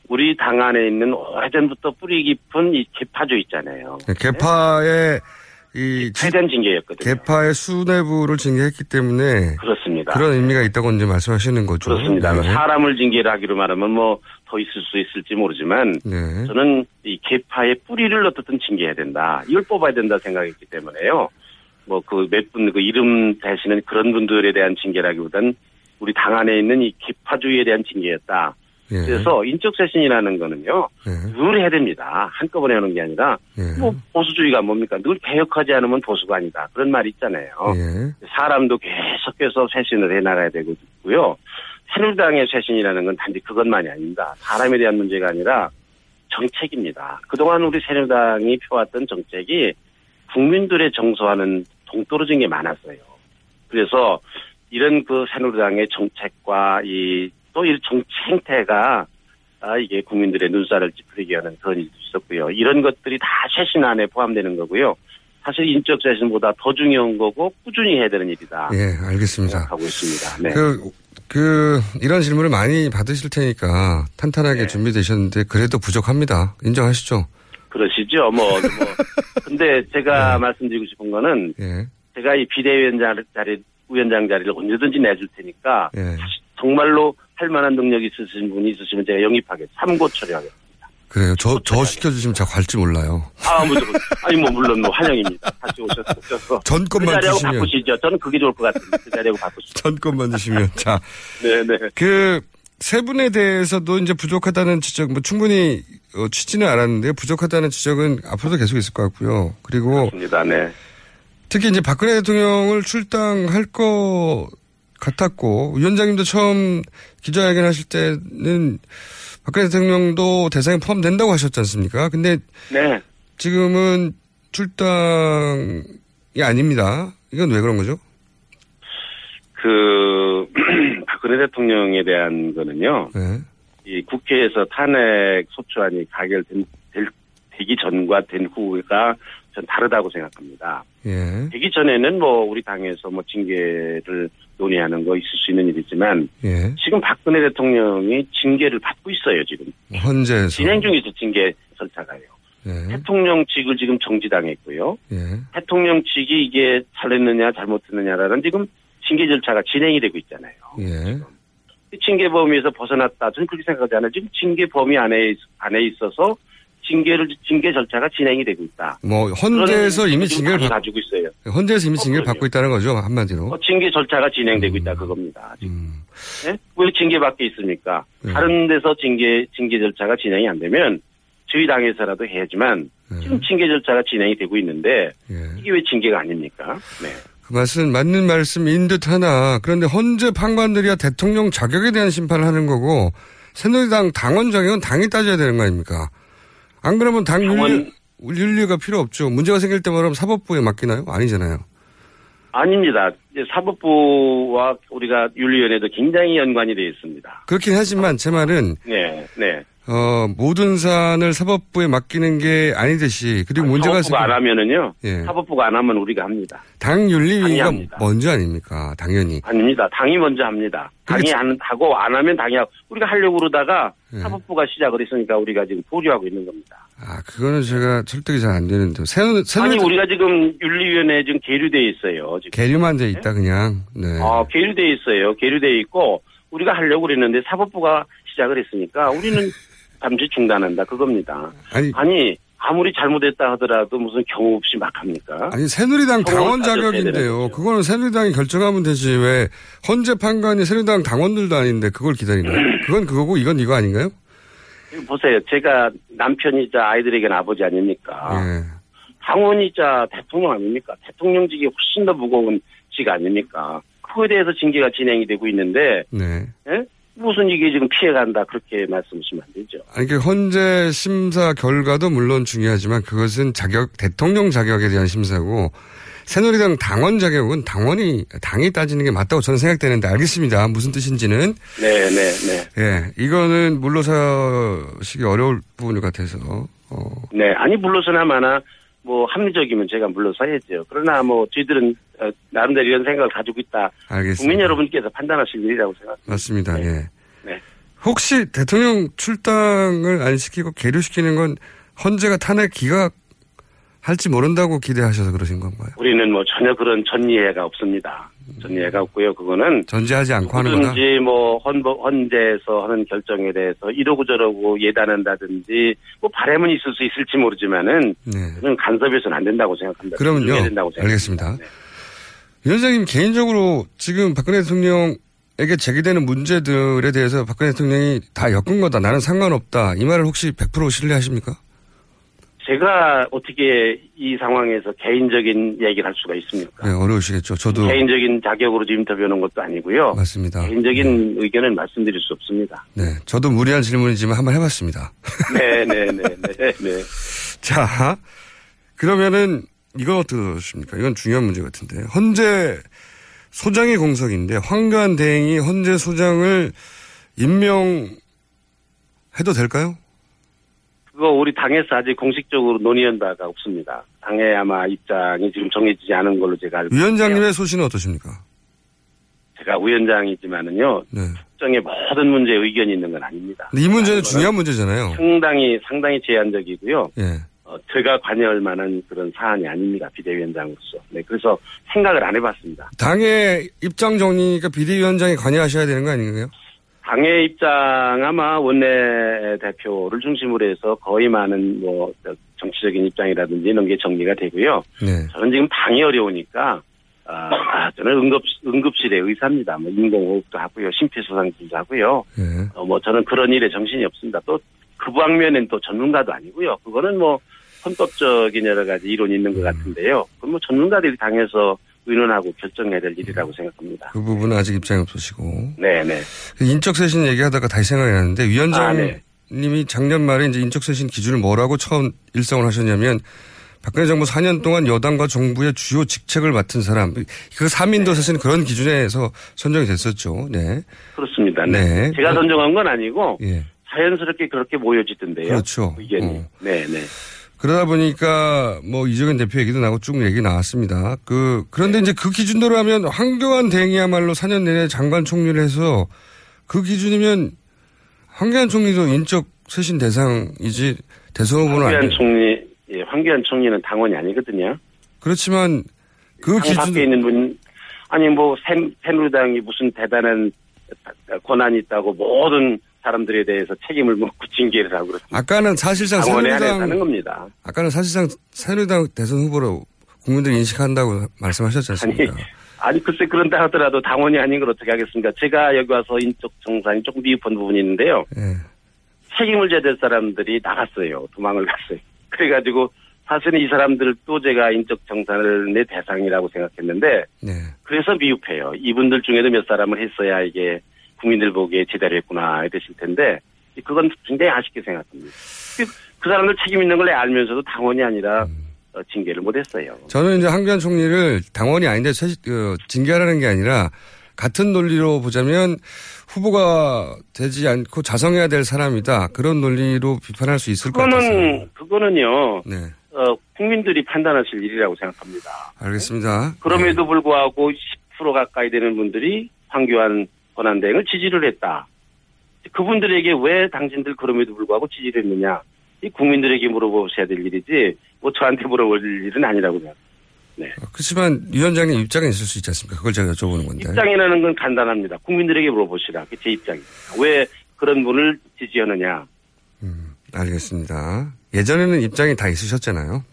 우리 당 안에 있는 오래전부터 뿌리 깊은 이 개파조 있잖아요. 네, 개파의 이 개파에 대한 징계였거든요. 개파의 수뇌부를 징계했기 때문에 그렇습니다. 그런 의미가 있다고 이제 말씀하시는 거죠. 그렇습니다. 네. 사람을 징계를 하기로 말하면 뭐 더 있을 수 있을지 모르지만 네. 저는 이 개파의 뿌리를 어떻든 징계해야 된다. 이걸 뽑아야 된다 생각했기 때문에요. 뭐 그 몇 분 그 이름 대신은 그런 분들에 대한 징계라기보단 우리 당 안에 있는 이 개파주의에 대한 징계였다. 예. 그래서 인적 쇄신이라는 거는요. 늘 해야 됩니다. 한꺼번에 하는 게 아니라 예. 뭐 보수주의가 뭡니까? 늘 개혁하지 않으면 보수가 아니다. 그런 말이 있잖아요. 예. 사람도 계속해서 쇄신을 해나가야 되고 있고요. 새누리당의 쇄신이라는 건 단지 그것만이 아닙니다. 사람에 대한 문제가 아니라 정책입니다. 그동안 우리 새누리당이 펴왔던 정책이 국민들의 정서와는 동떨어진 게 많았어요. 그래서 이런 그 새누리당의 정책과 이 또 이 정치 행태가 아, 이게 국민들의 눈살을 찌푸리게 하는 그런 일도 있었고요. 이런 것들이 다 쇄신 안에 포함되는 거고요. 사실 인적 쇄신보다 더 중요한 거고 꾸준히 해야 되는 일이다. 예, 알겠습니다. 하고 있습니다. 네. 그, 그, 이런 질문을 많이 받으실 테니까 탄탄하게 네. 준비되셨는데 그래도 부족합니다. 인정하시죠? 그러시죠. 뭐, 뭐. 근데 제가 말씀드리고 싶은 거는 예. 제가 이 비대위원장 자리, 위원장 자리를 언제든지 내줄 테니까 예. 정말로 할 만한 능력이 있으신 분이 있으시면 제가 영입하겠습니다. 삼고 처리하겠습니다. 그래요. 저, 저 시켜주시면 제가 갈지 몰라요. 아, 무조건. 아니, 뭐, 물론 뭐, 환영입니다. 다시 오셔서. 전그 주시면. 바꾸시죠. 저는 그게 좋을 것 같습니다. 그 자리하고 바꾸시죠. 전 것만 주시면. 자, 네네. 그, 세 분에 대해서도 이제 부족하다는 지적, 뭐 충분히 어, 취지는 알았는데 부족하다는 지적은 앞으로도 계속 있을 것 같고요. 그리고 입니다. 네. 특히 이제 박근혜 대통령을 출당할 것 같았고 위원장님도 처음 기자회견 하실 때는 박근혜 대통령도 대상에 포함된다고 하셨지 않습니까? 근데 네. 지금은 출당이 아닙니다. 이건 왜 그런 거죠? 그, 박근혜 대통령에 대한 거는요. 네. 이 국회에서 탄핵 소추안이 가결된 될- 되기 전과 된 후가 전 다르다고 생각합니다. 예. 되기 전에는 뭐 우리 당에서 뭐 징계를 논의하는 거 있을 수 있는 일이지만 예. 지금 박근혜 대통령이 징계를 받고 있어요 지금 헌재에서. 진행 중에서 징계 절차가요. 예. 대통령직을 지금 정지당했고요. 예. 대통령직이 이게 잘했느냐 잘못했느냐라는 지금 징계 절차가 진행이 되고 있잖아요. 예. 이 징계 범위에서 벗어났다. 저는 그렇게 생각하지 않아요. 지금 징계 범위 안에 있- 안에 있어서 징계를 징계 절차가 진행이 되고 있다. 뭐 헌재에서 이미 징계를 받, 가지고 있어요. 헌재에서 이미 징계를 받고 있다는 거죠 한마디로. 어, 징계 절차가 진행되고 있다 그겁니다. 지금. 예? 왜 징계 밖에 있습니까? 네. 다른 데서 징계 징계 절차가 진행이 안 되면 저희 당에서라도 해야지만 네. 지금 징계 절차가 진행이 되고 있는데 예. 이게 왜 징계가 아닙니까? 네. 그 말씀 맞는 말씀인 듯 하나 그런데 헌재 판관들이야 대통령 자격에 대한 심판을 하는 거고 새누리당 당원 자격은 당이 따져야 되는 거 아닙니까? 안 그러면 당 윤리, 윤리가 필요 없죠. 문제가 생길 하면 사법부에 맡기나요? 아니잖아요. 아닙니다. 사법부와 우리가 윤리위원회도 굉장히 연관이 되어 있습니다. 그렇긴 하지만 제 말은 네, 네. 어, 모든 사안을 사법부에 맡기는 게 아니듯이 그리고 문제가 사법부가 안 하면은요. 예. 사법부가 안 하면 우리가 합니다. 당 윤리위가. 먼저 아닙니까? 당연히. 아닙니다. 당이 먼저 합니다. 당이. 안 하고 안 하면 당이 하고 우리가 하려고 그러다가 예. 사법부가 시작을 했으니까 우리가 지금 보류하고 있는 겁니다. 아, 그거는 제가 설득이 잘 안 되는데. 새누, 새누리 아니 우리가 지금 윤리위원회 지금 계류돼 있어요. 지금. 계류만 돼 있다 그냥. 네. 아, 계류돼 있어요. 계류돼 있고 우리가 하려고 그랬는데 사법부가 시작을 했으니까 우리는 잠시 중단한다 그겁니다. 아니, 아무리 잘못했다 하더라도 무슨 경우 없이 막 합니까? 아니 새누리당 당원 자격인데요. 그거는 새누리당이 결정하면 되지 왜 헌재 판관이 새누리당 당원들도 아닌데 그걸 기다리나? 그건 그거고 이건 이거 아닌가요? 보세요. 제가 남편이자 아이들에게는 아버지 아닙니까? 예. 당원이자 대통령 아닙니까? 대통령직이 훨씬 더 무거운 직 아닙니까? 그거에 대해서 징계가 진행이 되고 있는데 네. 예? 무슨 이게 지금 피해간다 그렇게 말씀하시면 안 되죠. 아니 그 헌재 심사 결과도 물론 중요하지만 그것은 자격 대통령 자격에 대한 심사고 새누리당 당원 자격은 당원이 당이 따지는 게 맞다고 저는 생각되는데 알겠습니다. 무슨 뜻인지는 네, 네, 네. 예 이거는 물러서시기 어려울 부분 같아서 어, 네, 아니 물러서나 마나 뭐 합리적이면 제가 물러서야죠. 그러나 뭐 저희들은 어, 나름대로 이런 생각을 가지고 있다. 알겠습니다. 국민 여러분께서 판단하실 일이라고 생각합니다. 맞습니다. 예. 네. 혹시 대통령 출당을 안 시키고 계류시키는 건 헌재가 탄핵 기각 할지 모른다고 기대하셔서 그러신 건가요? 우리는 뭐 전혀 그런 전이해가 없습니다. 전이해가 없고요. 그거는 전제하지 않고 하는 거다. 뭐 헌법 헌재에서 하는 결정에 대해서 이러고 저러고 예단한다든지 뭐 바람은 있을 수 있을지 모르지만은 네. 저는 간섭해서는 안 된다고 생각합니다. 그러면요. 된다고 생각합니다. 알겠습니다. 위원장님 개인적으로 지금 박근혜 대통령에게 제기되는 문제들에 대해서 박근혜 대통령이 다 엮은 거다. 나는 상관없다. 이 말을 혹시 100% 신뢰하십니까? 제가 어떻게 이 상황에서 개인적인 얘기를 할 수가 있습니까? 네, 어려우시겠죠. 저도 개인적인 자격으로 지금 인터뷰하는 것도 아니고요. 맞습니다. 개인적인 의견은 말씀드릴 수 없습니다. 네, 저도 무리한 질문이지만 한번 해봤습니다. 네, 네, 네, 네, 네. 자, 그러면은 이건 어떠십니까? 이건 중요한 문제 같은데. 헌재 소장의 공석인데 황교안 대행이 헌재 소장을 임명해도 될까요? 그거 우리 당에서 아직 공식적으로 논의한 바가 없습니다. 당의 아마 입장이 지금 정해지지 않은 걸로 제가 알고 위원장님의 소신은 어떠십니까? 제가 위원장이지만은요. 네. 특정의 모든 문제에 의견이 있는 건 아닙니다. 이 문제는 중요한 문제잖아요. 상당히 상당히 제한적이고요. 예. 어, 제가 관여할 만한 그런 사안이 아닙니다. 비대위원장으로서. 네, 그래서 생각을 안 해봤습니다. 당의 입장 정리니까 비대위원장이 관여하셔야 되는 거 아닌가요? 당의 입장 아마 원내 대표를 중심으로 해서 거의 많은 뭐 정치적인 입장이라든지 이런 게 정리가 되고요. 네. 저는 지금 방이 어려우니까 아, 아, 저는 응급 응급실의 의사입니다. 뭐 인공호흡도 하고요, 심폐소생술도 하고요. 예. 어, 뭐 저는 그런 일에 정신이 없습니다. 또 그 방면엔 또 전문가도 아니고요. 그거는 뭐 헌법적인 여러 가지 이론이 있는 것 같은데요. 그건 뭐 전문가들이 당해서 의논하고 결정해야 될 일이라고 생각합니다. 그 부분은 아직 입장이 없으시고. 네네. 인적쇄신 얘기하다가 다시 생각이 나는데 아, 위원장님이 네. 작년 말에 이제 인적쇄신 기준을 뭐라고 처음 일성을 하셨냐면 박근혜 정부 4년 동안 여당과 정부의 주요 직책을 맡은 사람. 그 3인도 사실은 그런 기준에서 선정이 됐었죠. 네. 그렇습니다. 네. 네. 제가 선정한 건 아니고 예. 자연스럽게 그렇게 모여지던데요. 그렇죠. 의견이. 어. 네, 네. 그러다 보니까 뭐 이정현 대표 얘기도 나고 쭉 얘기 나왔습니다. 그 그런데 이제 그 기준대로 하면 황교안 대행이야말로 4년 내내 장관 총리를 해서 그 기준이면 황교안 총리도 인적 쇄신 대상이지 대선 후보는 황교안 아니 총리, 예, 황교안 총리는 당원이 아니거든요. 그렇지만 그당 기준 밖에 있는 분, 아니 뭐 새, 새누리당이 무슨 대단한 권한이 있다고 모든 사람들에 대해서 책임을 묻고 징계를 하고 그렇습니다. 아까는 사실상 새누리당 겁니다. 아까는 사실상 새누리당 대선 후보로 국민들이 인식한다고 말씀하셨지 않습니까? 아니 글쎄 그런다 하더라도 당원이 아닌 걸 어떻게 하겠습니까? 제가 여기 와서 인적 정상이 조금 미흡한 부분이 있는데요. 예. 책임을 져야 될 사람들이 나갔어요. 도망을 갔어요. 그래가지고 사실은 이 사람들도 제가 인적 정산을 내 대상이라고 생각했는데 네. 그래서 미흡해요. 이분들 중에도 몇 사람을 했어야 이게 국민들 보기에 제대로 했구나 되실 텐데 그건 굉장히 아쉽게 생각합니다. 그, 그 사람들 책임 있는 걸 알면서도 당원이 아니라 어, 징계를 못했어요. 저는 이제 황교안 총리를 당원이 아닌데 체- 그, 징계하라는 게 아니라 같은 논리로 보자면 후보가 되지 않고 자성해야 될 사람이다. 그런 논리로 비판할 수 있을 것 같아서. 그거는 그거는요. 네. 어, 국민들이 판단하실 일이라고 생각합니다. 알겠습니다. 그럼에도 불구하고 10% 가까이 되는 분들이 황교안 권한대행을 지지를 했다. 그분들에게 왜 당신들 그럼에도 불구하고 지지를 했느냐. 이 국민들에게 물어보셔야 될 일이지, 뭐 저한테 물어볼 일은 아니라고 생각합니다. 네. 그렇지만 위원장님 입장에 있을 수 있지 않습니까? 그걸 제가 여쭤보는 건데. 입장이라는 건 간단합니다. 국민들에게 물어보시라. 그게 제 입장입니다. 왜 그런 분을 지지하느냐. 알겠습니다. 예전에는 입장이 다 있으셨잖아요.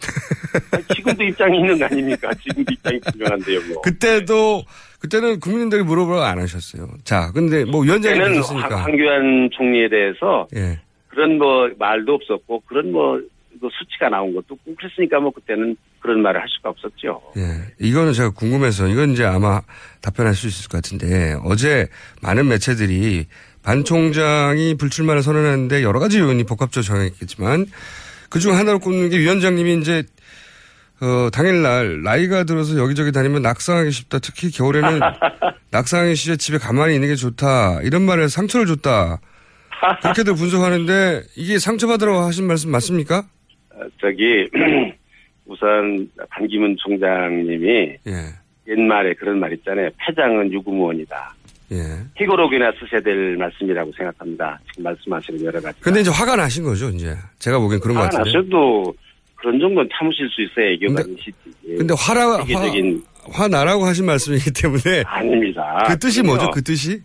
지금도 입장이 있는 거 아닙니까? 지금도 입장이 분명한데요, 뭐. 그때도 그때는 국민들이 물어보라고 안 하셨어요. 자, 근데 뭐 위원장이 되셨으니까. 황- 황교안 총리에 대해서 예. 그런 뭐 말도 없었고 그런 뭐, 뭐 수치가 나온 것도 그랬으니까 뭐 그때는 그런 말을 할 수가 없었죠. 예. 이거는 제가 궁금해서 이건 이제 아마 답변할 수 있을 것 같은데 어제 많은 매체들이 반 총장이 불출마를 선언했는데 여러 가지 요인이 복합적으로 정했겠지만 그중 하나로 꼽는 게 위원장님이 이제 어, 당일날 나이가 들어서 여기저기 다니면 낙상하기 쉽다. 특히 겨울에는 낙상하기 싫어 집에 가만히 있는 게 좋다. 이런 말에 상처를 줬다. 그렇게들 분석하는데 이게 상처받으라고 하신 말씀 맞습니까? 어, 저기 우선 반기문 총장님이 예. 옛말에 그런 말 있잖아요. 패장은 유구무원이다. 예. 희고록이나 쓰셔야 될 말씀이라고 생각합니다. 지금 말씀하시는 여러 가지. 근데 이제 화가 나신 거죠, 이제. 제가 보기엔 그런 것 화가 같은데. 나셔도 그런 정도는 참으실 수 있어야 애교가 있시지. 근데 화라, 세계적인 화, 화 나라고 하신 말씀이기 때문에. 아닙니다. 그 뜻이. 뭐죠, 그 뜻이?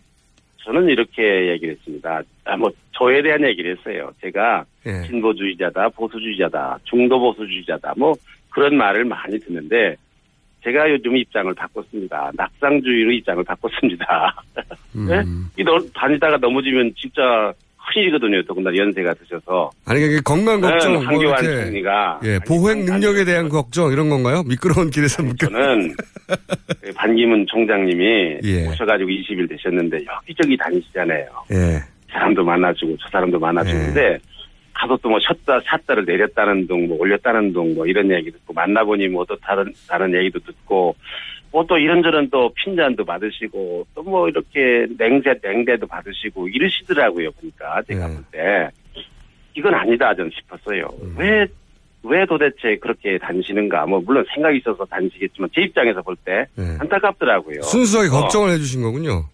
저는 이렇게 얘기를 했습니다. 아, 뭐, 저에 대한 얘기를 했어요. 제가 예. 진보주의자다, 보수주의자다, 중도보수주의자다, 뭐, 그런 말을 많이 듣는데, 제가 요즘 입장을 바꿨습니다. 낙상주의로 입장을 바꿨습니다. 음. 네? 이 너, 다니다가 넘어지면 진짜 큰일이거든요. 더군다나 연세가 드셔서. 아니, 이게 건강 걱정, 네, 뭐 황교안 이렇게. 총리가 예, 보행 능력에 대한 걱정, 이런 건가요? 미끄러운 길에서 묶여. 저는 반기문 총장님이 예. 오셔가지고 20일 되셨는데 여기저기 다니시잖아요. 예. 이 사람도 만나주고 저 사람도 만나주는데 가서 또 뭐 셨다 샀다를 내렸다는 둥, 뭐 올렸다는 둥, 뭐 이런 얘기 듣고 만나보니 뭐 또 다른 다른 얘기도 듣고 뭐 또 이런저런 또 핀잔도 받으시고 또 뭐 이렇게 냉세 냉대도 받으시고 이러시더라고요 보니까 제가 볼때 이건 아니다 전 싶었어요. 왜왜 도대체 그렇게 다니시는가? 뭐 물론 생각이 있어서 다니시겠지만 제 입장에서 볼때 안타깝더라고요. 순수하게 어. 걱정을 해주신 거군요.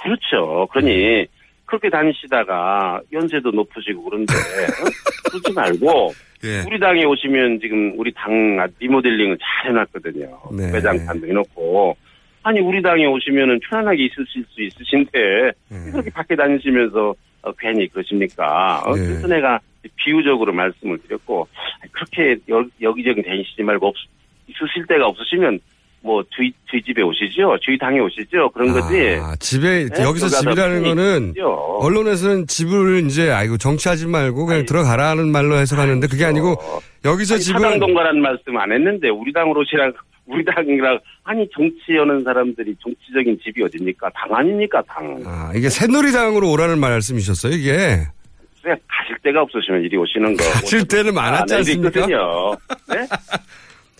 그렇죠. 그러니 그렇게 다니시다가 연세도 높으시고 그런데 어? 그러지 말고 예. 우리 당에 오시면 지금 우리 당 리모델링을 잘 해놨거든요. 네. 매장판도 해놓고 아니 우리 당에 오시면은 편안하게 있으실 수 있으신데 네. 그렇게 밖에 다니시면서 어, 괜히 그러십니까? 어, 네. 그래서 내가 비유적으로 말씀을 드렸고 그렇게 여, 여기저기 다니시지 말고 없, 있으실 데가 없으시면 뭐 저희 저희 집에 오시죠, 저희 당에 오시죠 그런 거지. 아, 집에, 네? 여기서 집이라는 거는 있죠. 언론에서는 집을 이제, 아이고, 정치하지 말고 그냥 들어가라는 말로 해석하는데 그게 아니고 여기서 아니, 집은. 사당 동가라는 말씀 안 했는데 우리 당으로 오시라 우리 당이라 아니 정치하는 사람들이 정치적인 집이 어딥니까 당 아닙니까 당. 아, 이게 새누리당으로 오라는 말씀이셨어요, 이게. 그냥 가실 데가 없으시면 이리 오시는 거. 가실 때는 많았지 아, 네, 않습니까? 네?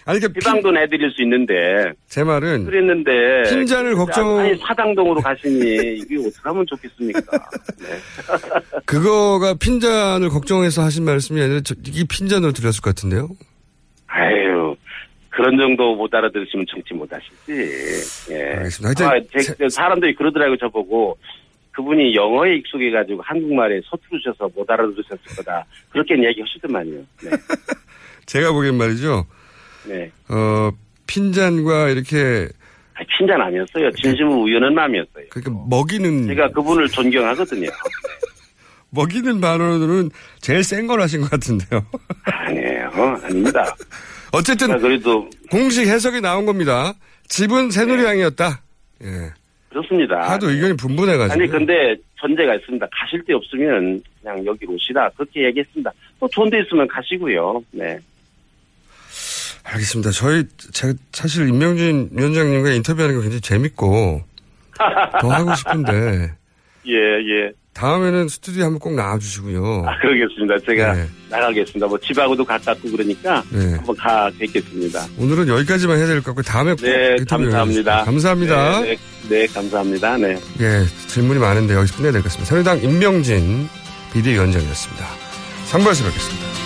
아니, 그러니까 지방도 내드릴 수 있는데. 제 말은 그랬는데. 핀잔을 걱정- 아니, 사당동으로 가시니, 이게 어떻게 하면 좋겠습니까? 네. 그거가 핀잔을 걱정해서 하신 말씀이 아니라 저, 이 핀잔으로 드렸을 것 같은데요. 아유, 그런 정도 못 알아들으시면 정치 못 하시지. 예. 알겠습니다. 아, 하여튼 제- 사람들이 그러더라고요, 저보고. 그분이 영어에 익숙해가지고 한국말에 서투르셔서 못 알아들으셨을 거다. 그렇게 얘기하시더만요. 네. 제가 보기엔 말이죠. 네. 어, 핀잔과 이렇게 아니, 핀잔 아니었어요. 진심으로 우연한 마음이었어요. 그러니까 먹이는 제가 그분을 존경하거든요. 먹이는 발언으로는 제일 센 걸 하신 것 같은데요. 아니에요. 어, 아닙니다. 어쨌든 그래도 공식 해석이 나온 겁니다. 집은 새누리당이었다. 예. 그렇습니다. 하도 의견이 분분해가지고. 아니 근데 전제가 있습니다. 가실 데 없으면 그냥 여기로 오시라 그렇게 얘기했습니다. 또 좋은 데 있으면 가시고요. 네. 알겠습니다. 저희 제가 사실 임명진 위원장님과 인터뷰하는 거 굉장히 재밌고 더 하고 싶은데 예 예. 다음에는 스튜디오 한번 꼭 나와주시고요. 아 그러겠습니다. 제가 네. 나가겠습니다. 뭐 집하고도 가깝고 그러니까 네. 한번 가 뵙겠습니다. 오늘은 여기까지만 해야 될 것 같고 다음에 꼭네 인터뷰 감사합니다. 감사합니다. 네, 네, 네, 감사합니다. 네. 예, 질문이 많은데 여기서 끝내야 될 것 같습니다. 새누리당 임명진 비대위원장이었습니다. 상부에서 뵙겠습니다.